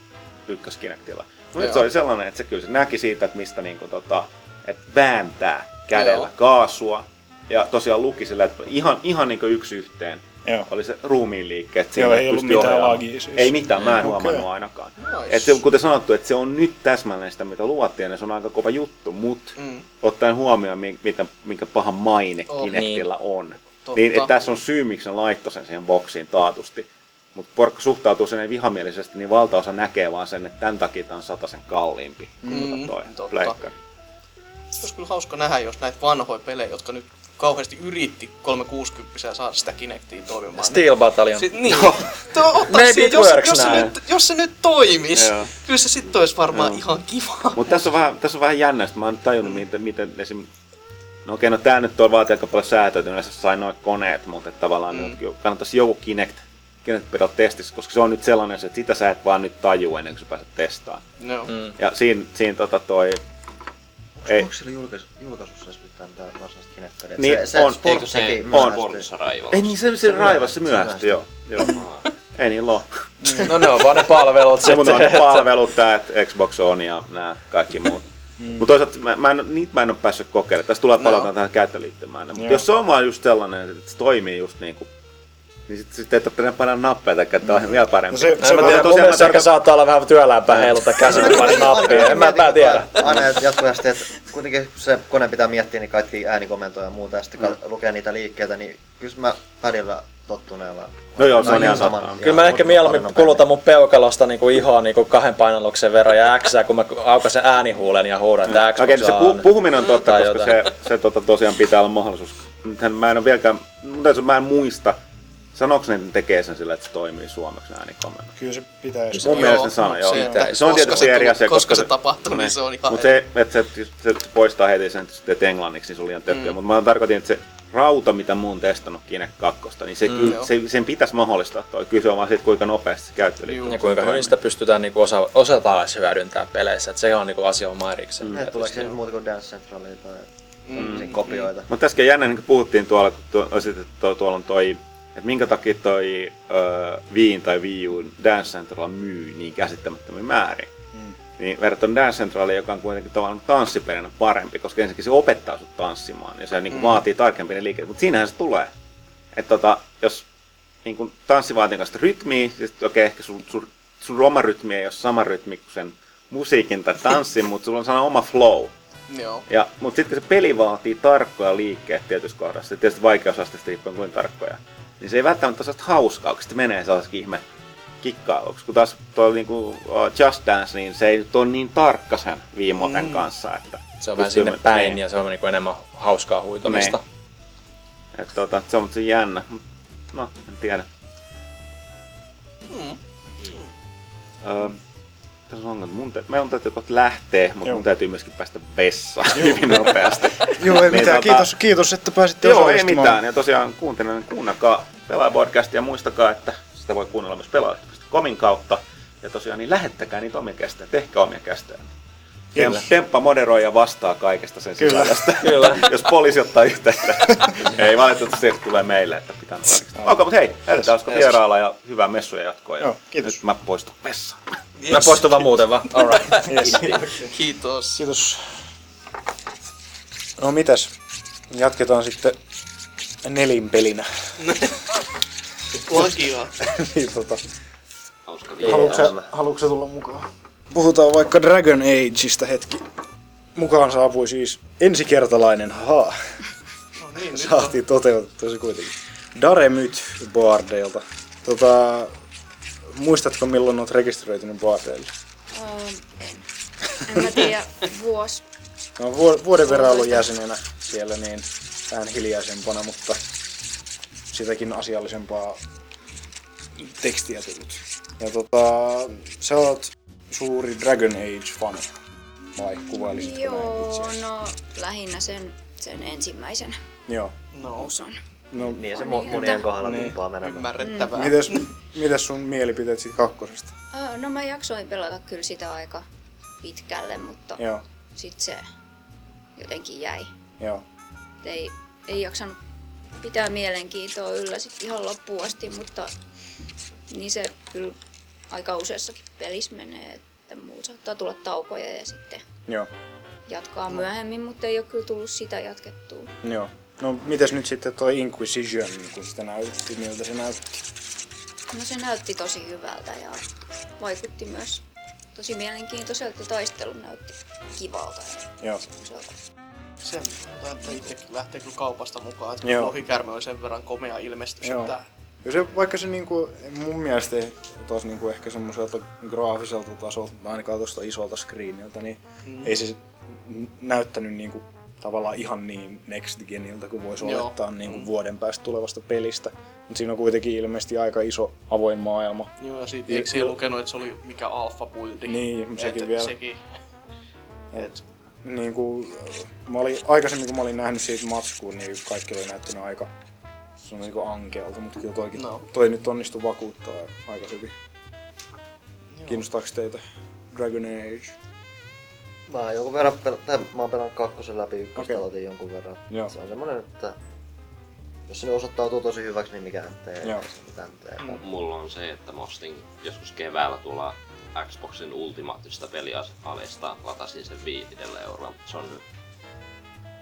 ykköskinectillä. No nyt Joo. se oli sellainen, että se kyllä se näki siitä, että mistä niinku tota, että vääntää kädellä Joo. kaasua. Ja tosiaan luki sillä, että ihan, ihan niinku yksi yhteen Joo. oli se ruumiin liikkeet. Joo, ei ollut mitään ohjaamaan. lagia siis. Ei mitään, mä en huomannut ainakaan. Nice. Et se, kuten sanottu, että se on nyt täsmälleen sitä, mitä luvattiin, ja se on aika kova juttu, mutta Mm. ottaen huomioon, mi- mitä, minkä paha maine Oh, Kinectillä on, Totta. niin että tässä on syy, miksi ne laittoi sen siihen boksiin taatusti. Mutta porukka suhtautuu sen vihamielisesti, niin valtaosa näkee vaan sen, että tämän takia tämä on sen kalliimpi Mm, kuin toi totta. pleikkari. Olisi kyllä hauska nähdä, jos näitä vanhoja pelejä, jotka nyt kauheasti yritti 360 saada sitä Kinectia toimimaan. Steel Battalion. Sit, niin. Tuo, ottaa Maybe siihen, it jos, works jos, se nyt, jos se nyt toimis, Joo. kyllä se sitten olisi varmaan Joo. ihan kiva. Mutta tässä on vähän, tässä on vähän jännä, että mä oon nyt tajunnut, miten, miten esim... No okei, no tää nyt on vaatii aika paljon säätöä, että yleensä sai noin koneet, mutta tavallaan Mm. nyt kannattaisi joku Kinect, Kinect pitää testissä, koska se on nyt sellainen, että sitä sä et vaan nyt tajua ennen kuin sä pääset testaamaan. Joo. Mm. Ja siinä, siinä tota toi... Ei. Onko sillä julkaisu, julkaisussa edes mitään mitään varsinaista Kinectia? Niin, se, se on. Eikö se on. Sportissa raivalla? Ei niin, se, se raivasi, se myöhästyi, joo. joo. Ei niin ole. No ne on vaan ne palvelut (laughs) Se mun on sitten. ne palvelut, tää, että Xbox on ja nämä kaikki muut. Mm. Mutta toisaalta mä, mä en, niitä mä en ole päässyt kokeilemaan. Tässä tulee palataan No. tähän käyttöliittymään. Mutta jos se on vaan just sellainen, että se toimii just niin kuin niin sitten sit ei tarvitse painaa nappeja, että tämä on vielä parempi. No se- En se mä mä- tiedä, mun tosiaan mielestä mä Sarka saattaa olla vähän työlämpää heiluta käsin, kun panin nappia. En mä pää tiedä. Aina jatkuvasti, että kuitenkin kun se kone pitää miettiä niin kaikki äänikomentoja ja muuta, ja sitten mm. lukea niitä liikkeitä, niin kyllä mä padilla tottuneella. No joo, se on ihan ihan Kyllä mä ehkä mieluummin kulutan mun peukalosta niinku ihoa niinku kahden painalluksen verran ja X, kun mä aukasen äänihuulen ja huudan, että Xbox Okei, niin se pu- puhuminen on totta, koska jotain. se, se tota, tosiaan pitää olla mahdollisuus. Mä en ole vieläkään, mä en muista, sanooko ne, että ne tekee sen sillä, että se toimii suomeksi äänikommentti. Kyllä se pitäisi. Mun mielestä ne sanoo, joo. Se, Se on tietysti se eri asia, Koska koska se se- tapahtuu, niin se on ihan... Mutta se, että se, se, poistaa heti sen, että teet englanniksi, niin se oli ihan tökköä. Mm. Mutta mä tarkoitin, että se rauta, mitä mun testannut Kinect 2, niin se, Mm, kyllä, se, sen pitäisi mahdollistaa toi. Kyse on vaan siitä, kuinka nopeasti se käyttöliittymä Ja kuinka hyvin sitä pystytään niinku osa, osataan edes hyödyntää peleissä, että se on niinku asia oma erikseen. Mm. Tuleeko siinä muuta kuin Dance Centralia tai Mm. mm. kopioita? Mutta tässäkin jännä, niin kuin puhuttiin tuolla, kun tuo, tuolla on toi, että minkä takia toi Viin tai Wii Dance Central myy niin käsittämättömiä määrin. Mm. Niin verrattuna Dance Centraliin, joka on kuitenkin tavallaan tanssiperinä parempi, koska ensinnäkin se opettaa sut tanssimaan ja se niin Mm. vaatii tarkempia ne liikkeet. Mutta siinähän se tulee. Että tota, jos niin kun tanssi vaatii kanssa rytmiä, siis okei, okay, ehkä sun, sun, sun oma rytmi ei ole sama rytmi kuin sen musiikin tai tanssin, mutta sulla on sellainen oma flow. Joo. Ja, mutta sitten se peli vaatii tarkkoja liikkeet tietyssä kohdassa, tietysti vaikeusasteesta riippuen kuin tarkkoja, niin se ei välttämättä ole hauskaa, kun sitten menee sellaisikin ihme kikkailuksi. Kun taas tuo niinku uh, Just Dance, niin se ei nyt ole niin tarkka sen viimoten mm. kanssa. Että Se on vähän sinne päin niin. ja se on niinku enemmän hauskaa huitomista. Et, tota, se on se jännä. No, en tiedä. Mm. Öö, tässä on ongelma. Mun te- meidän täytyy kohta lähteä, mutta Joo. mun täytyy myöskin päästä vessaan hyvin nopeasti. (laughs) Joo, ei Niin, mitään. tota- Kiitos, kiitos, että pääsitte Joo, ei mitään. Ja tosiaan kuuntelen, kuunnelkaa Pelaajapodcastia ja muistakaa, että sitä voi kuunnella myös pelaaja.comin kautta. Ja tosiaan niin lähettäkää niitä omia kästejä, tehkää omia kästejä. Kyllä. Temppa moderoi ja vastaa kaikesta sen Kyllä. sisällöstä. (laughs) Kyllä. (laughs) Jos poliisi ottaa yhteyttä. (laughs) ei valitettavasti se tulee meille, että pitää kaikesta. Okei, mutta hei, lähdetään olisiko vierailla ja hyvää messuja jatkoa. Ja Joo, kiitos. Nyt mä poistun vessaan. Mä poistun vaan muuten vaan. Alright. Yes. Kiitos. Kiitos. No mitäs? Jatketaan sitten nelinpelinä. (laughs) Lakia. (laughs) niin, tota, haluatko, tulla mukaan? Puhutaan vaikka Dragon Ageista hetki. Mukaan saapui siis ensikertalainen, haha. No niin. (laughs) Saatiin toteutettua se kuitenkin. Daremyt Bardeilta. Tota, muistatko milloin olet rekisteröitynyt Bardeille? Öö, en. En mä tiedä, vuosi. No, vu- vuoden verran ollut jäsenenä siellä, niin vähän hiljaisempana, mutta sitäkin asiallisempaa tekstiä tullut. Ja tota, sä oot suuri Dragon Age-fani, vai kuvailisitko Joo, no lähinnä sen, sen ensimmäisen Joo. No, osan. No, Niin se mo- monien kohdalla Niin. tuppaa menemään. ymmärrettävää. mites, mites sun mielipiteet siitä kakkosesta? Öö, no mä jaksoin pelata kyllä sitä aika pitkälle, mutta Joo, sit se jotenkin jäi. joo. Et ei, ei jaksanut pitää mielenkiintoa yllä sit ihan loppuun asti, mutta niin se kyllä aika useassakin pelissä menee, että mulla saattaa tulla taukoja ja sitten Joo, jatkaa myöhemmin, mutta ei ole kyllä tullut sitä jatkettua. joo. No mites nyt sitten toi Inquisition, kun sitä näytti, miltä se näytti? No se näytti tosi hyvältä ja vaikutti myös tosi mielenkiintoiselta taistelu näytti kivalta Joo, semmoiselta. Sen lähtee kyllä kaupasta mukaan, että Joo. lohikärme on sen verran komea ilmestys, Joo. että Ja se, vaikka se niinku, mun mielestä taas niinku ehkä semmoiselta graafiselta tasolta, ainakaan tuosta isolta screeniltä, niin mm. ei se näyttänyt niinku tavallaan ihan niin next geniltä kuin voisi Joo. olettaa niinku vuoden päästä tulevasta pelistä. Mutta siinä on kuitenkin ilmeisesti aika iso avoin maailma. Joo, ja siitä eikö siellä lukenut, että se oli mikä alfa buildi? Niin, sekin Et vielä. Sekin. Et, niinku, mä olin, aikaisemmin kun mä olin nähnyt siitä matskuun, niin kaikki oli näyttänyt aika se on niinku ankealta, mutta kyllä toikin, No. toi nyt onnistui vakuuttaa aika hyvin. Kiinnostaako teitä Dragon Age? Mä oon jonkun verran pel- tai mä oon pelannut kakkosen läpi, ykköstä aloitin jonkun verran. Joo. Se on semmonen, että jos se osoittautuu tosi hyväksi, niin mikään tee. Joo. Mitään tee. Mm. Mulla on se, että mä ostin joskus keväällä tuolla Xboxin ultimaattista pelialesta latasin sen viitidellä eurolla. Se on nyt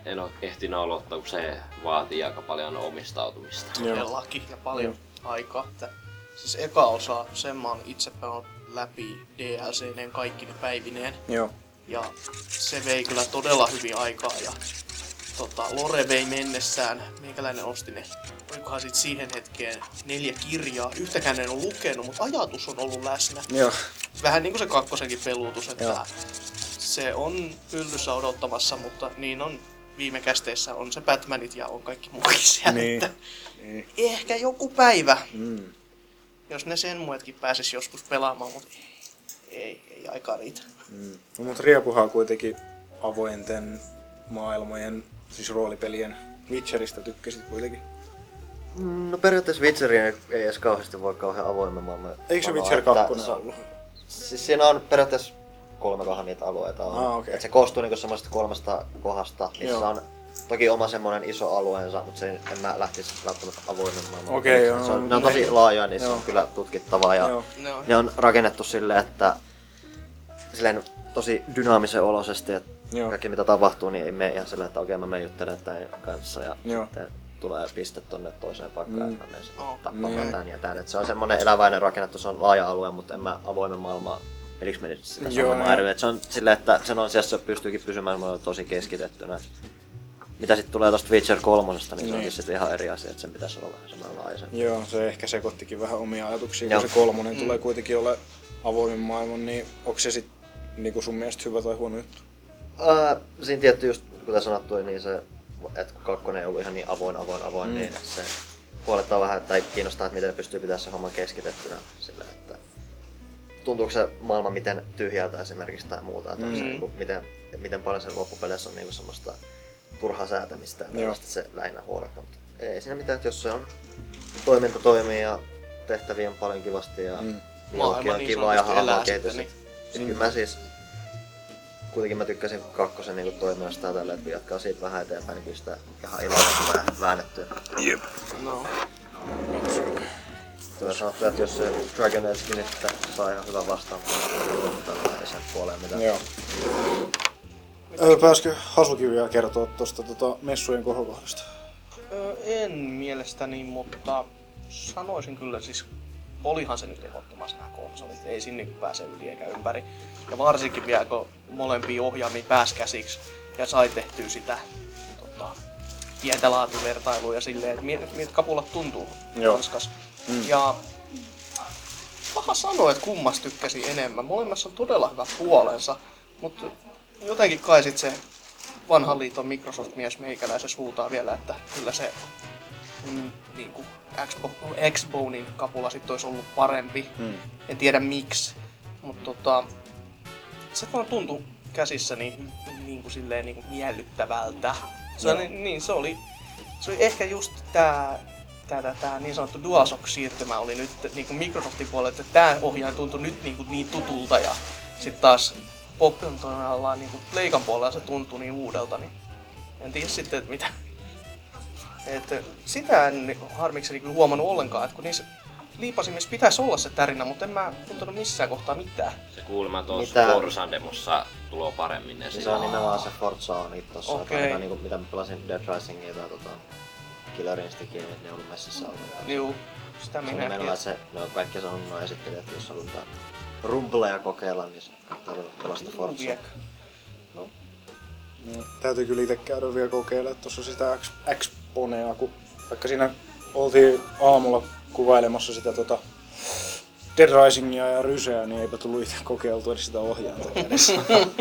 en ole ehtinyt aloittaa, kun se vaatii aika paljon omistautumista. Joo. Todellakin ja paljon aikaa. Että, siis eka osa, sen mä oon itse pelannut läpi DLCneen kaikki ne päivineen. Joo. Ja se vei kyllä todella hyvin aikaa ja tota, Lore vei mennessään. Meikäläinen osti ne, olikohan sit siihen hetkeen neljä kirjaa. Yhtäkään en ole lukenut, mutta ajatus on ollut läsnä. Joo. Vähän niin kuin se kakkosenkin peluutus, että Joo. se on hyllyssä odottamassa, mutta niin on viime kästeissä on se Batmanit ja on kaikki muukin siellä. Niin. Että Niin. ehkä joku päivä, Mm. jos ne sen muetkin pääsis joskus pelaamaan, mutta ei, ei, ei aikaa riitä. Mm. No, mutta Riepuhan on kuitenkin avointen maailmojen, siis roolipelien Witcheristä tykkäsit kuitenkin. No periaatteessa Witcherin ei edes kauheasti voi kauhean avoimen maailman. Eikö se Witcher että 2 se on- ollut? Siis siinä on periaatteessa kolme kohan niitä alueita on. Ah, okei. Et se koostuu niinku semmoista kolmesta kohdasta, missä Joo. on toki oma semmoinen iso alueensa, mutta se, en mä lähtisi välttämättä avoimen maailman. Okei, joo, se on, no, ne on tosi ne- laajoja, niissä joo. on kyllä tutkittavaa ja Joo. No, ne on rakennettu silleen, että silleen tosi dynaamisen oloisesti, että Joo. kaikki mitä tapahtuu, niin ei mene ihan silleen, että okei mä menen juttelemaan tämän kanssa ja Joo. sitten tulee piste tonne toiseen paikkaan, Mm. että mä menen sitten Oh. tappamaan Niin. tämän ja tämän. Et se on semmoinen eläväinen rakennettu, se on laaja alue, mutta en mä avoimen maailmaa Peliksi menisi sitä Joo, eri. Et se on silleen, että sen on se pystyykin pysymään tosi keskitettynä. mitä sitten tulee tosta Witcher 3, niin, niin. se onkin sitten ihan eri asia, että sen pitäisi olla vähän semmoinen laisempi. Joo, se ehkä sekoittikin vähän omia ajatuksia, Joo. kun se kolmonen tulee kuitenkin ole avoimen maailman, niin onko se sitten niinku sun mielestä hyvä tai huono juttu? Ää, siinä tietty just, kuten sanottu, niin se, että kun kakkonen ei ollut ihan niin avoin, avoin, avoin, mm. niin se huolettaa vähän, tai kiinnostaa, että miten pystyy pitämään se homman keskitettynä sillä, että tuntuuko se maailma miten tyhjältä esimerkiksi tai muuta, että mm. se, niin kuin, miten, miten paljon sen loppupeleissä on niin kuin semmoista turhaa säätämistä ja tällaista se lähinnä huolettaa, mutta ei siinä mitään, että jos se on toiminta toimii ja tehtäviä on paljon kivasti ja mm. Maailma on niin kivaa ja hahmoa kehitys. Sitten, Niin. Kyllä mä siis kuitenkin mä tykkäsin kakkosen niin toiminnasta ja tällä, että kun jatkaa siitä vähän eteenpäin, niin kyllä sitä ihan ilolla tulee väännettyä. No. Tulee sanottu, että jos se Dragon Agekin sitten saa ihan hyvän vastaan, niin ei sen puoleen mitään. Joo. Öö, pääskö Hasuki vielä kertoa tuosta tota, messujen kohokohdasta? Öö, en mielestäni, mutta sanoisin kyllä siis olihan se nyt ehdottomasti nämä konsolit. Ei sinne pääse yli eikä ympäri. Ja varsinkin vielä kun molempia ohjaamia pääsi käsiksi ja sai tehtyä sitä tota, pientä laatuvertailua ja silleen, että miltä miltä kapulat tuntuu Joo. Ranskas. Mm. Ja paha sanoa, että kummas tykkäsi enemmän. Molemmassa on todella hyvä puolensa, mutta jotenkin kai sit se vanhan liiton Microsoft-mies meikäläisessä huutaa vielä, että kyllä se mm, niin kuin Xbox, Xbonein kapula sitten olisi ollut parempi. Hmm. En tiedä miksi, mutta tota, se vaan tuntui käsissä niin, niin kuin silleen niin kuin miellyttävältä. Se, Joo. oli, niin, se oli, se oli ehkä just tää, tää, tää, tää niin sanottu DualShock-siirtymä oli nyt niin kuin Microsoftin puolelta, että tää ohjaaja tuntui nyt niin, kuin niin tutulta ja sitten taas Popcontrolalla niin kuin Pleikan puolella se tuntui niin uudelta, niin en tiedä sitten, että mitä, että sitä en harmikseni kyllä huomannut ollenkaan, että kun niissä liipasimissa pitäisi olla se tärinä, mutta en mä tuntunut missään kohtaa mitään. Se kuulemma tuossa Mitä? Forsan demossa tulee paremmin Niin esille. se on nimenomaan se Forza on niitä tossa, Okei. okay. niin kuin, mitä mä pelasin Dead Risingia tai tota, Killer Instinctia, niin ne oli messissä ollut. Juu, sitä Se on minäkin. nimenomaan se, ne on kaikki sanonut nuo esittelijät, että jos halutaan rumbleja kokeilla, niin se kannattaa pelasta Forzaa. Viek. No, täytyy kyllä itse käydä vielä kokeilemaan tuossa sitä X- Xponea, kun vaikka siinä oltiin aamulla kuvailemassa sitä tota Dead Risingia ja Ryseä, niin eipä tullut itse kokeiltua edes sitä ohjainta kädessä.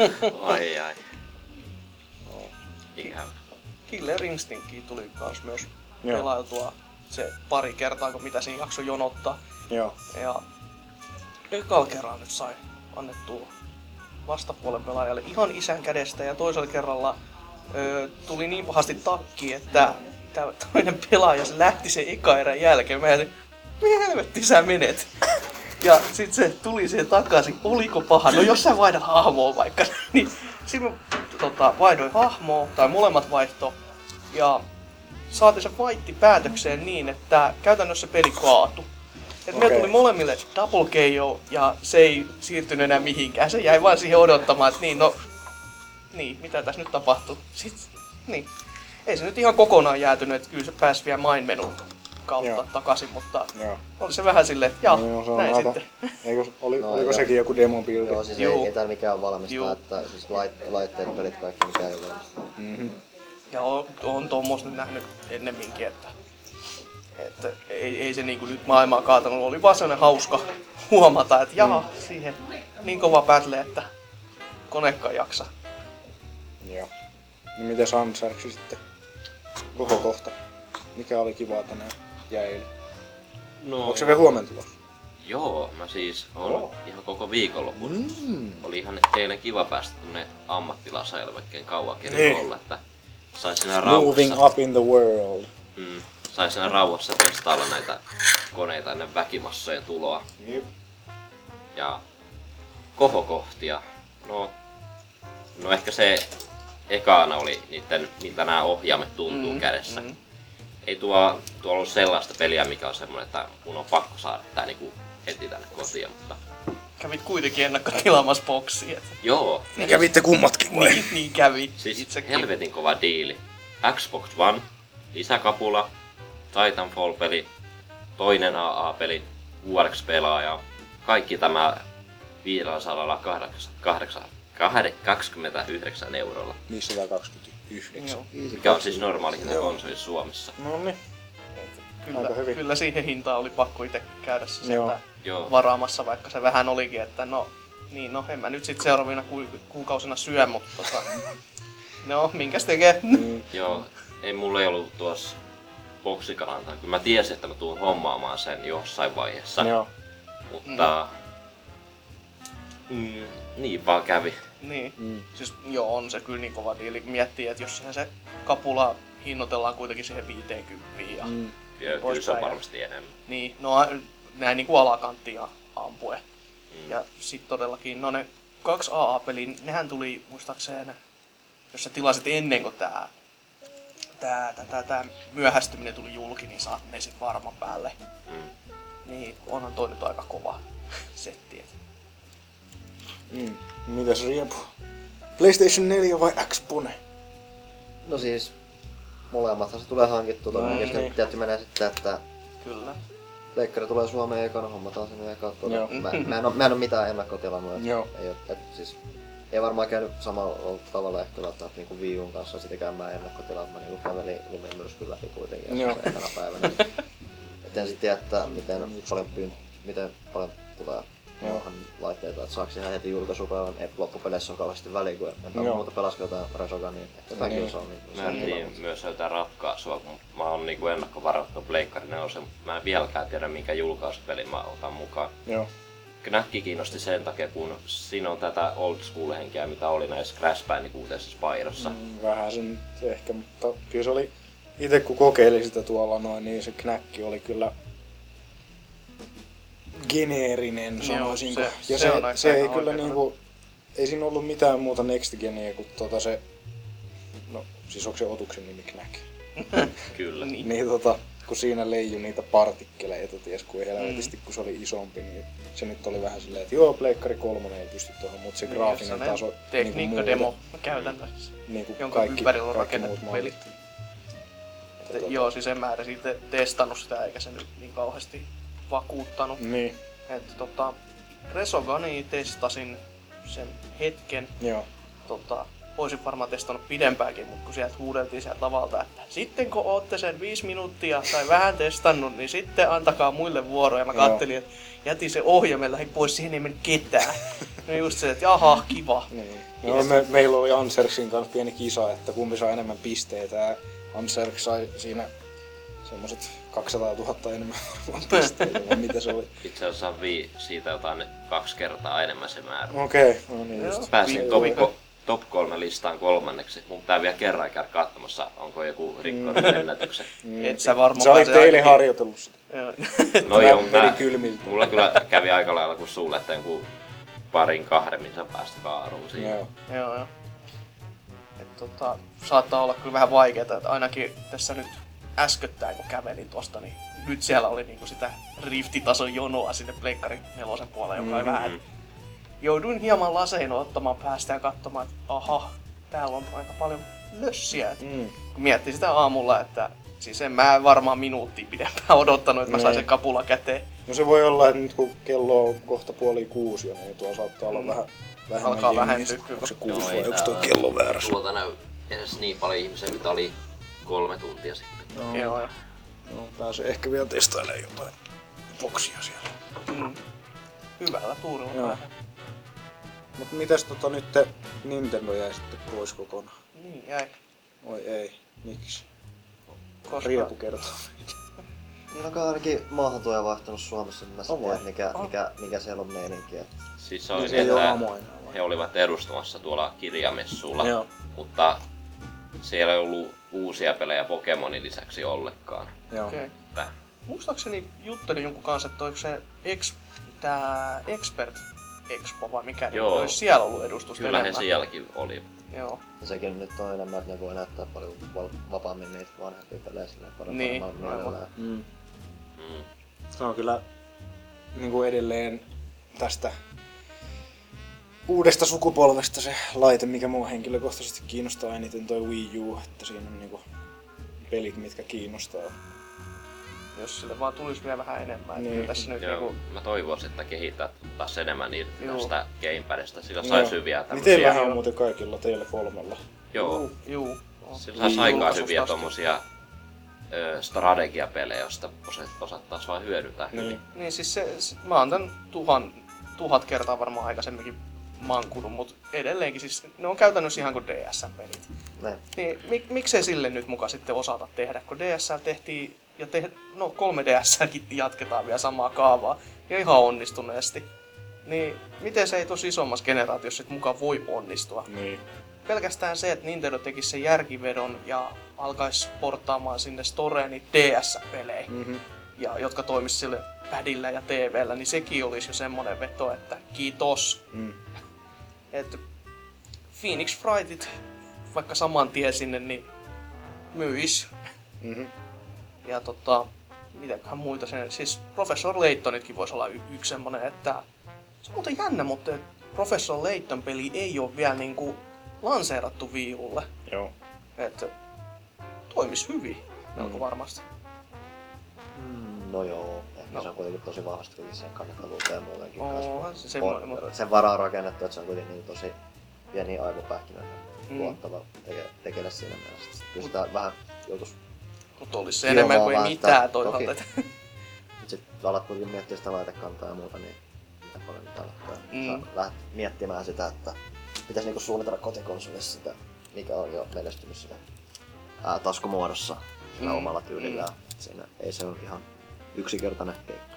(laughs) Ai ai. Ikävä. Killer Instinctia tuli kans myös Joo. pelailtua se pari kertaa, kun mitä siinä jakso jonottaa. Joo. Ja ekalla kerralla nyt sai annettua vastapuolen pelaajalle ihan isän kädestä ja toisella kerralla ö, tuli niin pahasti takki, että tämä toinen pelaaja se lähti sen eka erän jälkeen. Mä ajattelin, mihin helvetti sä menet? Ja sit se tuli siihen takaisin, oliko paha? No jos sä vaihdat hahmoa vaikka, (laughs) niin mä tota, vaihdoin hahmoa, tai molemmat vaihto, ja saatiin se fightti päätökseen niin, että käytännössä peli kaatu. Et okay. Meillä tuli molemmille double KO ja se ei siirtynyt enää mihinkään. Se jäi vaan siihen odottamaan, että niin no, niin, mitä tässä nyt tapahtuu. Sitten, niin. Ei se nyt ihan kokonaan jäätynyt, että kyllä se pääsi vielä main menun kautta Joo. takaisin, mutta Joo. oli se vähän silleen, että jaa, No, se on näin aika, sitten. eikö, oli, No, oliko joo. sekin joku demobildi? Joo, siis Juu. ei, ei täällä mikään valmista, Juu. että siis lait, laitteet, pelit, kaikki mikä ei ole valmista. Mm-hmm. Ja on, on tuommoista nyt nähnyt ennemminkin, että, että ei, ei se niinku nyt maailmaa kaatanut. Oli vaan sellainen hauska huomata, että jaha, Mm. siihen niin kova battle, että konekaan jaksa. Joo. No miten Ansarksi sitten? Koko kohta. Mikä oli kivaa tänään eilen? No, Onko se vielä huomenna tulossa? Joo, mä siis on Joo. ihan koko viikonlopun. Mm. Oli ihan eilen kiva päästä tuonne ammattilasajalle, vaikka en kauan Niin. että sai siinä Moving rauhassa, up in the world. mm, sai siinä rauhassa testailla näitä koneita ennen väkimassojen tuloa. Jep. Ja kohokohtia, no, no ehkä se ekaana oli niiden, miltä nämä ohjaimet tuntuu mm, kädessä. Mm. Ei tuo, tuo ollut sellaista peliä, mikä on semmoinen, että mun on pakko saada tää niinku heti tänne kotiin, mutta Kävit kuitenkin ennakkotilaamassa boksia. joo. Niin kävitte kummatkin vai? Niin, niin kävi. Siis Itsekin. helvetin kova diili. Xbox One, lisäkapula, Titanfall-peli, toinen AA-peli, vuodeksi pelaaja, kaikki tämä 529 eurolla. 520. yhdeksän. Mikä on siis normaali hinta konsoli Suomessa. No niin. Kyllä, Aika hyvin. kyllä siihen hintaan oli pakko itse käydä se Joo. sieltä Joo. varaamassa, vaikka se vähän olikin, että no, niin no, en mä nyt sitten seuraavina ku- kuukausina syö, mutta tota, (laughs) no, minkäs tekee? (laughs) Joo, ei mulla ei ollut tuossa boksikantaa. Kyllä mä tiesin, että mä tuun hommaamaan sen jossain vaiheessa. Joo. Mutta... Mm, niin vaan kävi. Niin, mm. siis joo, on se kyllä niin kova diili. Miettii, että jos sehän se kapula hinnoitellaan kuitenkin siihen 50 ja Mm. Ja kyllä se on varmasti enemmän. niin, no näin niin kuin alakanttia ampuen. Mm. Ja sitten todellakin, no ne kaksi AA-peliä, nehän tuli muistaakseen, jos sä tilasit ennen kuin tää, tää, tää, tää, tää myöhästyminen tuli julki, niin saat ne sit varman päälle. Mm. Niin onhan toi nyt aika kova setti. et. Mm. Mitäs Riepu? PlayStation 4 vai Xbone? No siis, molemmathan se tulee hankittua. No Todennäköisesti niin. tietty menee sitten, että Kyllä. Leikkari tulee Suomeen ekana, hommataan sen eka. Tuota, Joo. mä, mä, en oo, mä en oo mitään ennakkotilannut. Joo. Ei, oo, et, siis, ei varmaan käynyt samalla tavalla ehkä välttämättä niinku Wii Uun kanssa sitäkään mä ennakkotilannut. Mä niinku kävelin lumimyrskyn läpi kuitenkin Joo. ekana päivänä. Et en sit tiedä, että miten paljon, pyyn, miten paljon tulee muuhan laitteita, että saako ihan heti julkaisupäivän, ei loppupeleissä ole kauheasti väliä, kun en Joo. muuta pelasiko jotain Resoga, niin ehkä tämäkin Niin. osa on niin Mä en tiedä myös jotain ratkaisua, kun mä oon niinku ennakkovarattu Pleikkari 4, mutta mä en vieläkään tiedä minkä julkaisupelin mä otan mukaan. Joo. Knäkki kiinnosti sen takia, kun siinä on tätä old school henkeä, mitä oli näissä Crash Bandicooteissa Spyrossa. Mm, Vähän sen ehkä, mutta kyllä se oli... Itse kun kokeilin sitä tuolla noin, niin se knäkki oli kyllä geneerinen, Joo, sanoisinko. se- ja se se, on se ei kyllä oikein. niinku, ei siinä ollut mitään muuta Next Genia kuin tota se, no siis onko se otuksen nimi Knack? (laughs) Kyllä. Niin. Niin tota, kun siinä leijui niitä partikkeleita, ties kuin Mm. helvetisti, kun se oli isompi, niin se nyt oli vähän silleen, että joo, Pleikkari 3 ei pysty tuohon, mutta se graafinen Sellainen taso, Tekniikka-demo käytännössä, niin kuin jonka kaikki, ympärillä on rakennettu pelit. Tota- Joo, siis en mä edes itse testannut sitä, eikä se nyt niin kauheasti vakuuttanut. Niin, Että tota, Resogani testasin sen hetken. joo. Tota, olisin varmaan testannut pidempäänkin, mutta kun sieltä huudeltiin sieltä lavalta, että sitten kun ootte sen viisi minuuttia tai vähän testannut, niin sitten antakaa muille vuoroja. Mä kattelin, että jätin se ohjaimen lähin pois, siihen ei mennyt ketään. (laughs) No just se, että jaha, kiva. Niin. No, me, meillä oli Anserksin kanssa pieni kisa, että kumpi saa enemmän pisteitä. Anserk sai siinä semmoset 200 000 enemmän (laughs) varmaan pisteitä, vai mitä se oli. Itse asiassa vii siitä jotain kaksi kertaa enemmän se määrä. Okei, okay, no niin Joo. just. Pääsin top, ko- top kolme listaan kolmanneksi. Mun pitää vielä kerran käydä katsomassa, onko joku rikkonut ennätyksen. (laughs) Et sä varmaan Sä olit eilen harjoitellut sitä. No joo, (laughs) mä, mulla kyllä kävi aika lailla kuin sulle, että jonkun parin kahden, missä päästä kaaruun siinä. Joo. Joo, joo. Et tota, saattaa olla kyllä vähän vaikeaa, että ainakin tässä nyt äskettäin kun kävelin tuosta, niin nyt siellä oli niinku sitä riftitason jonoa sinne Pleikkari nelosen puolelle, joka mm-hmm. vähän... Jouduin hieman lasein ottamaan päästä ja katsomaan, että aha, täällä on aika paljon lössiä. Mm. Kun miettii sitä aamulla, että siis en mä varmaan minuuttia pidempään (laughs) odottanut, että mä sain Niin. sen kapula käteen. No se voi olla, että nyt kun kello on kohta puoli kuusi jo, niin tuo saattaa olla Mm. vähän vähemmän Alkaa vähentyä. Onko se kuusi ei vai onko tuo kello väärässä? Tuolta näy edes niin paljon ihmisiä, mitä oli kolme tuntia sitten. No, Joo, joo. no, pääsee ehkä vielä testailemaan jotain boksia siellä. Mm. Hyvällä tuurilla Joo. Mutta mitäs tota nyt te Nintendo jäi sitten pois kokonaan? Niin jäi. Oi ei, miksi? Koska... Riepu kertoo. (laughs) Niin on ainakin maahantuoja vaihtunut Suomessa, niin mä On en vai? tiedä mikä, On. mikä, mikä siellä on meininki. et- Siis se oli Niin se että he olivat edustamassa tuolla kirjamessulla, Joo. mutta siellä ei ollut uusia pelejä Pokemonin lisäksi ollenkaan. Joo. Että Muistaakseni juttelin jonkun kanssa, että oliko se ex, tää Expert Expo vai mikä, niin Joo. olisi siellä ollut edustusta kyllä he enemmän. sielläkin oli. Joo. Ja sekin nyt on enemmän, että ne voi näyttää paljon val- vapaammin niitä vanhempia pelejä silleen paljon Niin, aivan. Mm. Mm. Se on kyllä niin kuin edelleen tästä uudesta sukupolvesta se laite, mikä mua henkilökohtaisesti kiinnostaa eniten, toi Wii U, että siinä on niinku pelit, mitkä kiinnostaa. Jos sille vaan tulisi vielä vähän enemmän. Niin. Niin. Tässä nyt Joo, niinku, mä toivoisin, että kehittää taas enemmän Joo. tästä gamepadista. Sillä sai Joo. hyviä Miten tämmösiä. vähän on muuten kaikilla teillä kolmella? Joo, juu, juu. Sillä saisi Niin. aikaa hyviä tommosia ö, strategiapelejä, josta osa- osattaisi vaan hyödyntää hyvin. Niin siis se, se mä oon tän tuhan, tuhat kertaa varmaan aikaisemminkin mankunut, mutta edelleenkin siis ne on käytännössä ihan kuin DS-pelit. Ne. Niin mik, miksei sille nyt muka sitten osata tehdä, kun DSL tehtiin, ja te, no 3DSlläkin jatketaan vielä samaa kaavaa, ja ihan onnistuneesti. Niin miten se ei tosi isommassa generaatiossa sit muka voi onnistua? Niin. Pelkästään se, että Nintendo tekisi sen järkivedon ja alkaisi porttaamaan sinne storeen DS-pelejä, Mm-hmm. ja jotka toimis sille padilla ja TVllä, niin sekin olisi jo semmonen veto, että kiitos. Mm. Että Phoenix Frightit vaikka saman tien sinne, niin myis. Mm-hmm. Ja tota, mitäköhän muita sen, siis Professor Laytonitkin voisi olla y- yksi semmonen, että se on muuten jännä, mutta Professor Layton peli ei ole vielä niinku lanseerattu viilulle. Joo. Että toimis hyvin, melko Mm. varmasti. Mm, no joo, No. se on kuitenkin tosi vahvasti kuitenkin sen kannattavuuteen ja muutenkin. Onhan se semmoinen, on, mutta sen varaa rakennettu, että se on kuitenkin niin tosi pieni aivopähkinöitä Mm. tuottava teke, tekele siinä mielessä. Sitten Kyllä sitä vähän joutuisi mut olisi se enemmän kuin ei mitään toisaalta. että- (laughs) sitten alat kuitenkin miettiä sitä laitekantaa ja muuta, niin mitä paljon mitä lähtee. Mm. Mm. Lähdet miettimään sitä, että pitäisi niinku suunnitella kotikonsolissa sitä, mikä on jo menestynyt siinä ää, taskumuodossa sillä Mm. omalla tyylillään. Siinä ei se ole ihan yksinkertainen keikka.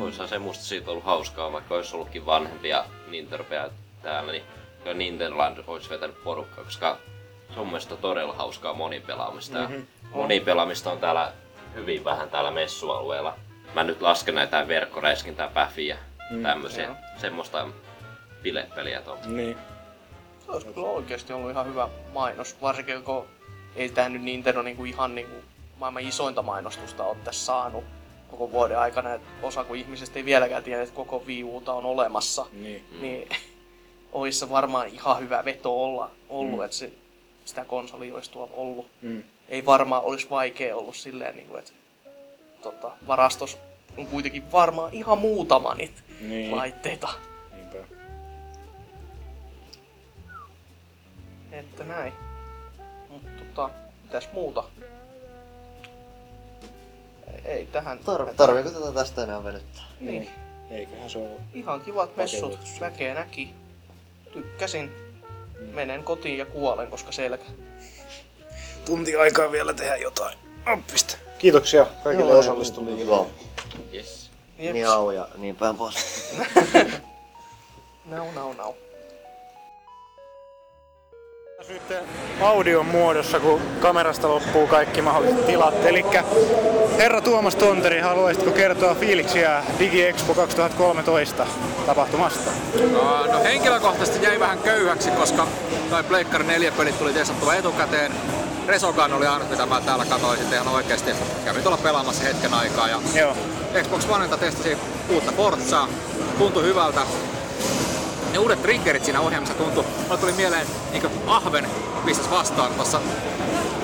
Olisihan se musta siitä ollut hauskaa, vaikka olisi ollutkin vanhempia Ninterpeä täällä, niin kyllä Nintenland olisi vetänyt porukkaa, koska se on mun mielestä todella hauskaa monipelaamista. Mhm. Mm-hmm. Monipelaamista on täällä hyvin vähän täällä messualueella. Mä nyt lasken näitä verkkoräiskintää, päfiä, Mm, tämmöisiä, joo. semmoista bilepeliä tuo. Niin. Se olisi kyllä oikeasti ollut ihan hyvä mainos, varsinkin kun ei tää nyt Nintendo niinku ihan niinku maailman isointa mainostusta ole tässä saanut koko vuoden aikana. Et osa kun ihmisistä ei vieläkään tiedä, että koko Wii Uta on olemassa, Niin. niin (laughs) olisi se varmaan ihan hyvä veto olla, ollut, mm. että se, sitä konsolia olisi tuolla ollut. Mm. Ei varmaan olisi vaikea ollut silleen, niin kuin, että tota, varastos on kuitenkin varmaan ihan muutama niitä Niin. laitteita. Niinpä. Että näin. Mutta tota, mitäs muuta? Ei, tähän. Tar- tarviiko tätä tästä enää venyttää? Niin. Eiköhän se ole. Ihan kivat messut, Paketus. väkeä näki. Tykkäsin. Menen kotiin ja kuolen, koska selkä. Tunti aikaa vielä tehdä jotain. Oppista. Kiitoksia kaikille Joo, osallistujille. Joo, Yes. Jeps. miau ja niin päin pois. (laughs) (laughs) Nau, nau, nau. Nyt audion muodossa, kun kamerasta loppuu kaikki mahdolliset tilat. Eli herra Tuomas Tonteri, haluaisitko kertoa fiiliksiä DigiExpo 2013 tapahtumasta? No, no henkilökohtaisesti jäi vähän köyhäksi, koska noin Pleikkari 4 pelit tuli testattua etukäteen. Resogun oli ainut, mitä mä täällä katsoin sitten ihan oikeasti. Kävin tuolla pelaamassa hetken aikaa ja Joo. Xbox Onelta testasin uutta Forzaa. Tuntui hyvältä. Ne uudet triggerit siinä ohjelmassa tuntui, mulle tuli mieleen niin ahven pistäisi vastaan tuossa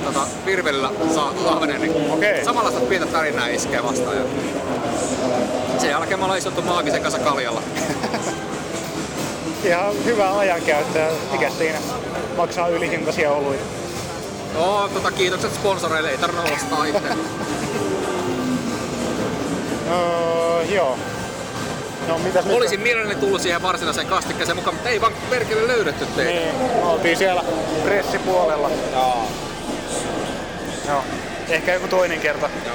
tota, virvelillä saa ahvenen, niin Okei. samanlaista pientä tarinaa iskee vastaan. Ja sen jälkeen me ollaan istuttu maagisen kanssa kaljalla. (laughs) Ihan hyvää ajankäyttöä. Mikä siinä maksaa ylihintaisia oluita? No, tota, kiitokset sponsoreille, ei tarvinnut ostaa itse. (laughs) Öö, joo. No mitäs nyt? Olisin mielelläni tullut siihen varsinaiseen kastikkeeseen mukaan, mutta ei vaan perkele löydetty teitä. Niin, oltiin siellä pressipuolella. Joo. Joo. Ehkä joku toinen kerta. Joo.